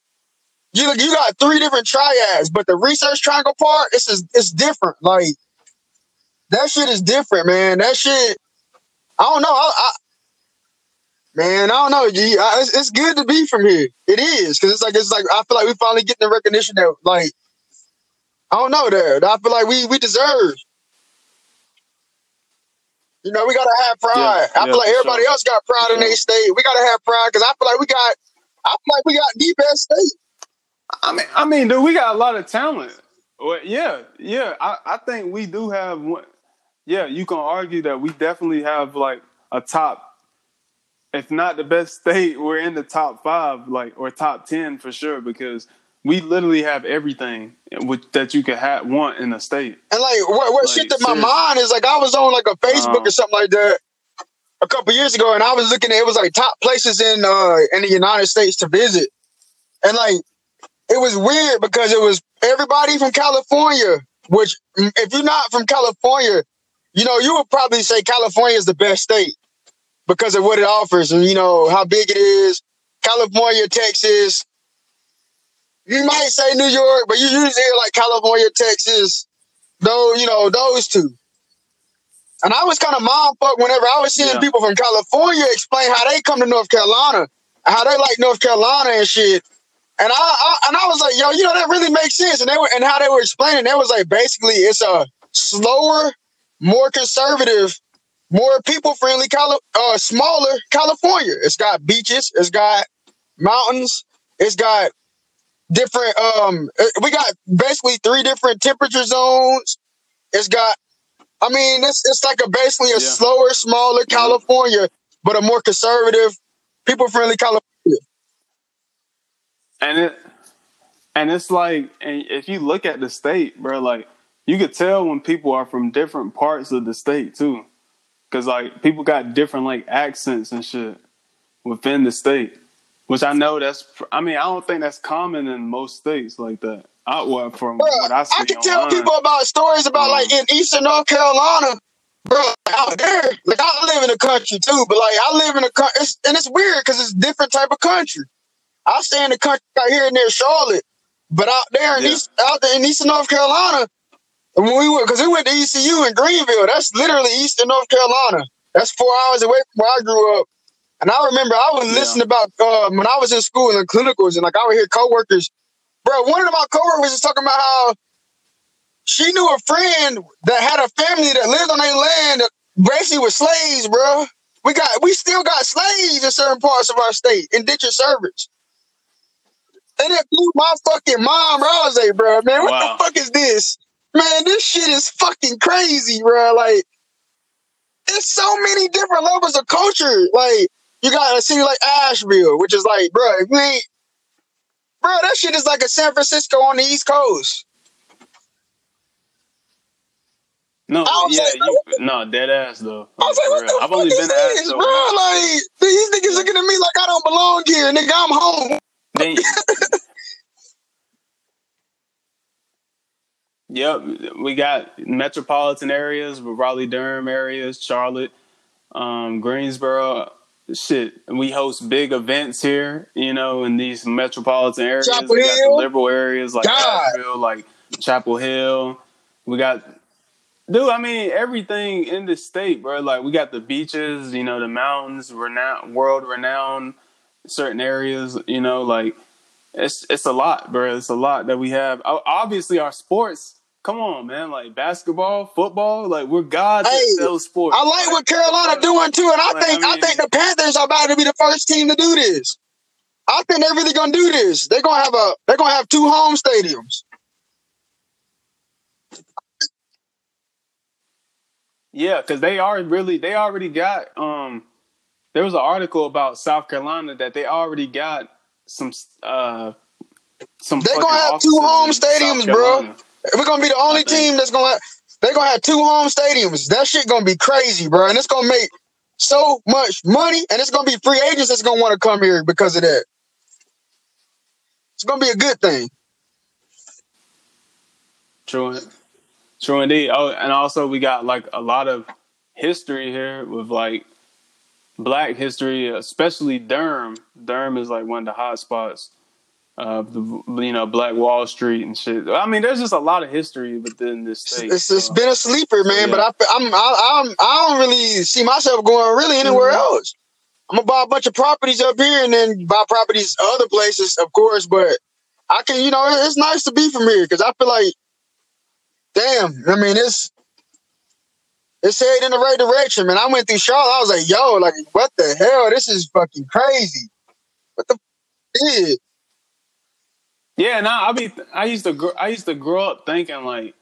You you got three different triads, but the Research Triangle Park, it's just, it's different. Like that shit is different, man. That shit, I don't know. I, I man, I don't know. G. I, it's, it's good to be from here. It is because it's like it's like I feel like we finally getting the recognition that like I don't know there. I feel like we we deserve. You know, we gotta have pride. Yeah, I yeah, feel like for everybody sure. else got pride For in their sure. state. We gotta have pride because I feel like we got. I feel like we got the best state. I mean, I mean, dude, we got a lot of talent. Well, yeah, yeah. I, I think we do have one. Yeah, you can argue that we definitely have like a top, if not the best state, we're in the top five, like or top ten for sure, because we literally have everything which, that you could have want in a state. And like what what Like, shit to my seriously. mind is like I was on like a Facebook Um, or something like that a couple years ago, and I was looking at it was like top places in uh in the United States to visit, and like it was weird because it was everybody from California. Which if you're not from California, you know you would probably say California is the best state because of what it offers and you know how big it is. California, Texas. You might say New York, but you usually hear like California, Texas, though you know those two. And I was kind of mind fucked whenever I was seeing Yeah. people from California explain how they come to North Carolina, how they like North Carolina and shit. And I, I and I was like, yo, you know that really makes sense. And they were and how they were explaining, that was like basically it's a slower, more conservative, more people friendly, Cali- uh, smaller California. It's got beaches, it's got mountains, it's got different. Um, uh, we got basically three different temperature zones. It's got I mean, it's it's like a basically a Yeah. slower, smaller California, but a more conservative, people friendly California. and it and it's like and if you look at the state bro like you could tell when people are from different parts of the state too because like people got different like accents and shit within the state which i know that's i mean i don't think that's common in most states like that I, well, from Bruh, what i see I can tell online. people about stories about Um, like in Eastern North Carolina, bro. Out there, like I live in the country too, but like I live in a country, and it's weird because it's different type of country. I stay in the country out here near Charlotte, but out there in Yeah. East, out there in Eastern North Carolina, when we went because we went to ECU in Greenville. That's literally Eastern North Carolina. That's four hours away from where I grew up. And I remember I would Yeah. listen about uh, when I was in school in the clinicals, and like I would hear coworkers, bro. One of my coworkers was talking about how she knew a friend that had a family that lived on their land that basically was slaves, bro. We got we still got slaves in certain parts of our state, indentured servants. And it blew my fucking mind, bro. I was like, bro, man, what Wow. the fuck is this? Man, this shit is fucking crazy, bro. Like, it's so many different levels of culture. Like, you got a city like Asheville, which is like, bro, if you ain't, bro, that shit is like a San Francisco on the East Coast. no yeah like, you, no dead ass though I was like, what i've only been this, bro? Like, these niggas looking at me like I don't belong here, nigga. I'm home. Then, yep, we got metropolitan areas, Raleigh Durham areas, Charlotte, um, Greensboro. Shit, we host big events here, you know, in these metropolitan areas. Chapel we got the Hill. liberal areas like. Asheville, like Chapel Hill. We got, dude. I mean, everything in the state, bro. Like we got the beaches, you know, the mountains, renowned, world renowned, certain areas. You know, like it's it's a lot, bro. It's a lot that we have. Obviously, our sports. Come on, man. Like basketball, football. Like we're gods Hey, at those sports. I like what Carolina doing too, and I Like, think I I, think the Panthers are about to be the first team to do this. I think they're really gonna do this. They're gonna have a they're gonna have two home stadiums. Yeah, because they are really they already got um there was an article about South Carolina that they already got some uh some They're gonna have two home stadiums, bro. We're gonna be the only team that's gonna have, they're gonna have two home stadiums. That shit gonna be crazy, bro. And it's gonna make so much money, and it's gonna be free agents that's gonna want to come here because of that. It's gonna be a good thing. True, true indeed. Oh, and also we got like a lot of history here with like black history, especially Durham. Durham is like one of the hot spots of the you know Black Wall Street and shit. I mean, there's just a lot of history within this state. It's, it's so. been a sleeper, man. Yeah. But I, I'm I, I'm I don't really see myself going really anywhere mm-hmm. else. I'm gonna buy a bunch of properties up here and then buy properties other places, of course. But I can, you know, it's nice to be from here because I feel like, damn. I mean, it's it's headed in the right direction, man. I went through Charlotte. I was like, yo, like, what the hell? This is fucking crazy. What the f- is? Yeah, no, I be I used to I used to grow up thinking like,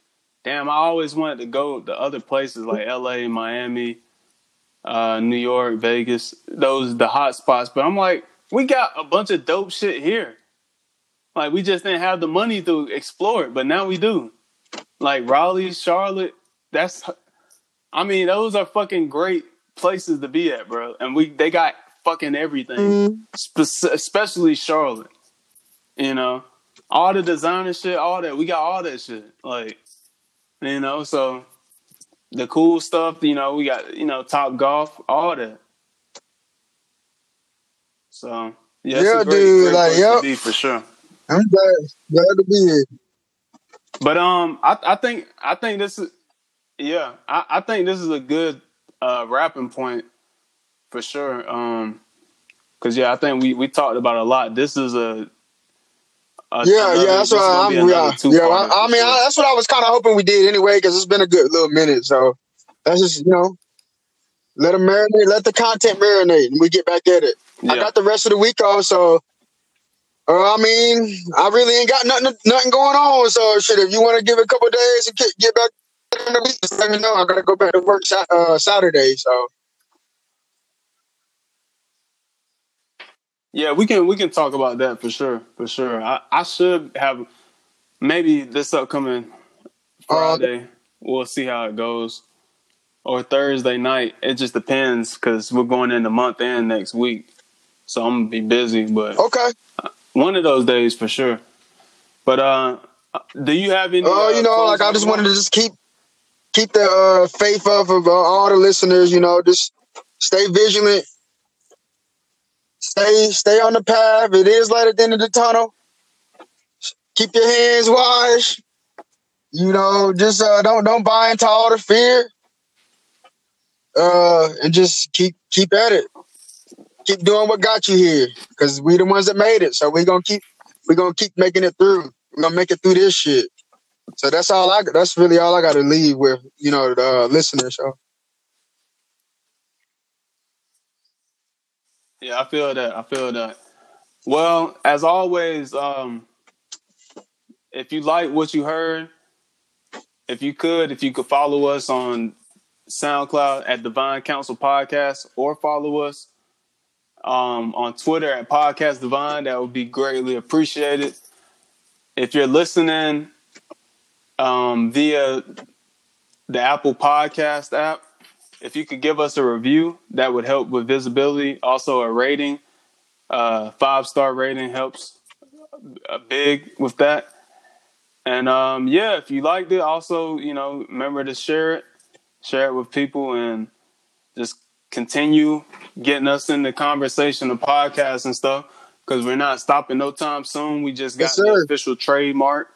damn, I always wanted to go to other places like L.A., Miami, uh, New York, Vegas, those the hot spots. But I'm like, we got a bunch of dope shit here. Like we just didn't have the money to explore it, but now we do. Like Raleigh, Charlotte, that's I mean, those are fucking great places to be at, bro. And we they got fucking everything, mm-hmm. Spe- especially Charlotte. You know, all the designer shit, all that. We got all that shit. Like, you know, so the cool stuff, you know, we got, you know, top golf, all that. So yeah, yeah great, dude, great like yep. be for sure. I'm glad, glad to be here. But um, I, I think I think this is yeah, I, I think this is a good uh wrapping point for sure. Um, because yeah, I think we we talked about a lot. This is a another, yeah, that's what I'm. Yeah, yeah. I, I mean, I, that's what I was kind of hoping we did anyway, because it's been a good little minute. So that's just you know, let them marinate, let the content marinate, and we get back at it. Yeah. I got the rest of the week off, so uh, I mean, I really ain't got nothing nothing going on. So shit, if you want to give it a couple days and get, get back just let me know. I gotta go back to work uh, Saturday, so. Yeah, we can we can talk about that for sure, for sure. I, I should have maybe this upcoming Friday. Uh, we'll see how it goes, or Thursday night. It just depends because we're going in the month end next week, so I'm gonna be busy. But okay, one of those days for sure. But uh, do you have any? Oh, uh, you know, like I just wanted to just keep keep the uh, faith up of uh, all the listeners. You know, just stay vigilant Stay, stay on the path. It is light at the end of the tunnel. Keep your hands washed. You know, just uh, don't don't buy into all the fear. Uh, and just keep keep at it. Keep doing what got you here, because we the ones that made it. So we gonna keep we gonna keep making it through. We're gonna make it through this shit. So that's all I. That's really all I got to leave with. You know, the uh, listeners. So. Yeah, I feel that. I feel that. Well, as always, um, if you like what you heard, if you could, if you could follow us on SoundCloud at Divine Council Podcast or follow us um, on Twitter at Podcast Divine, that would be greatly appreciated. If you're listening um, via the Apple Podcast app, if you could give us a review, that would help with visibility. Also, a rating, uh, five star rating helps uh, big with that. And um, yeah, if you liked it, also you know remember to share it, share it with people, and just continue getting us in the conversation, the podcast and stuff. Because we're not stopping no time soon. We just got yes, the official trademark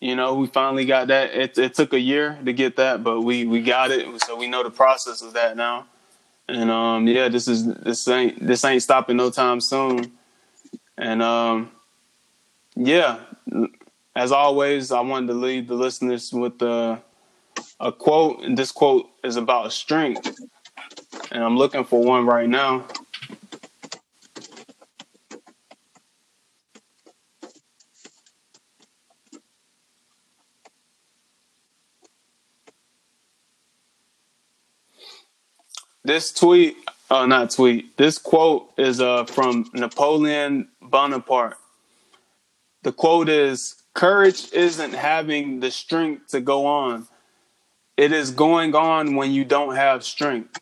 you know, we finally got that. It, it took a year to get that, but we we got it, so we know the process of that now. And um, yeah, this is this ain't this ain't stopping no time soon. And um, yeah, as always, I wanted to leave the listeners with a, a quote, and this quote is about strength. And I'm looking for one right now. This tweet, oh, not tweet. This quote is uh from Napoleon Bonaparte. The quote is, "Courage isn't having the strength to go on; it is going on when you don't have strength."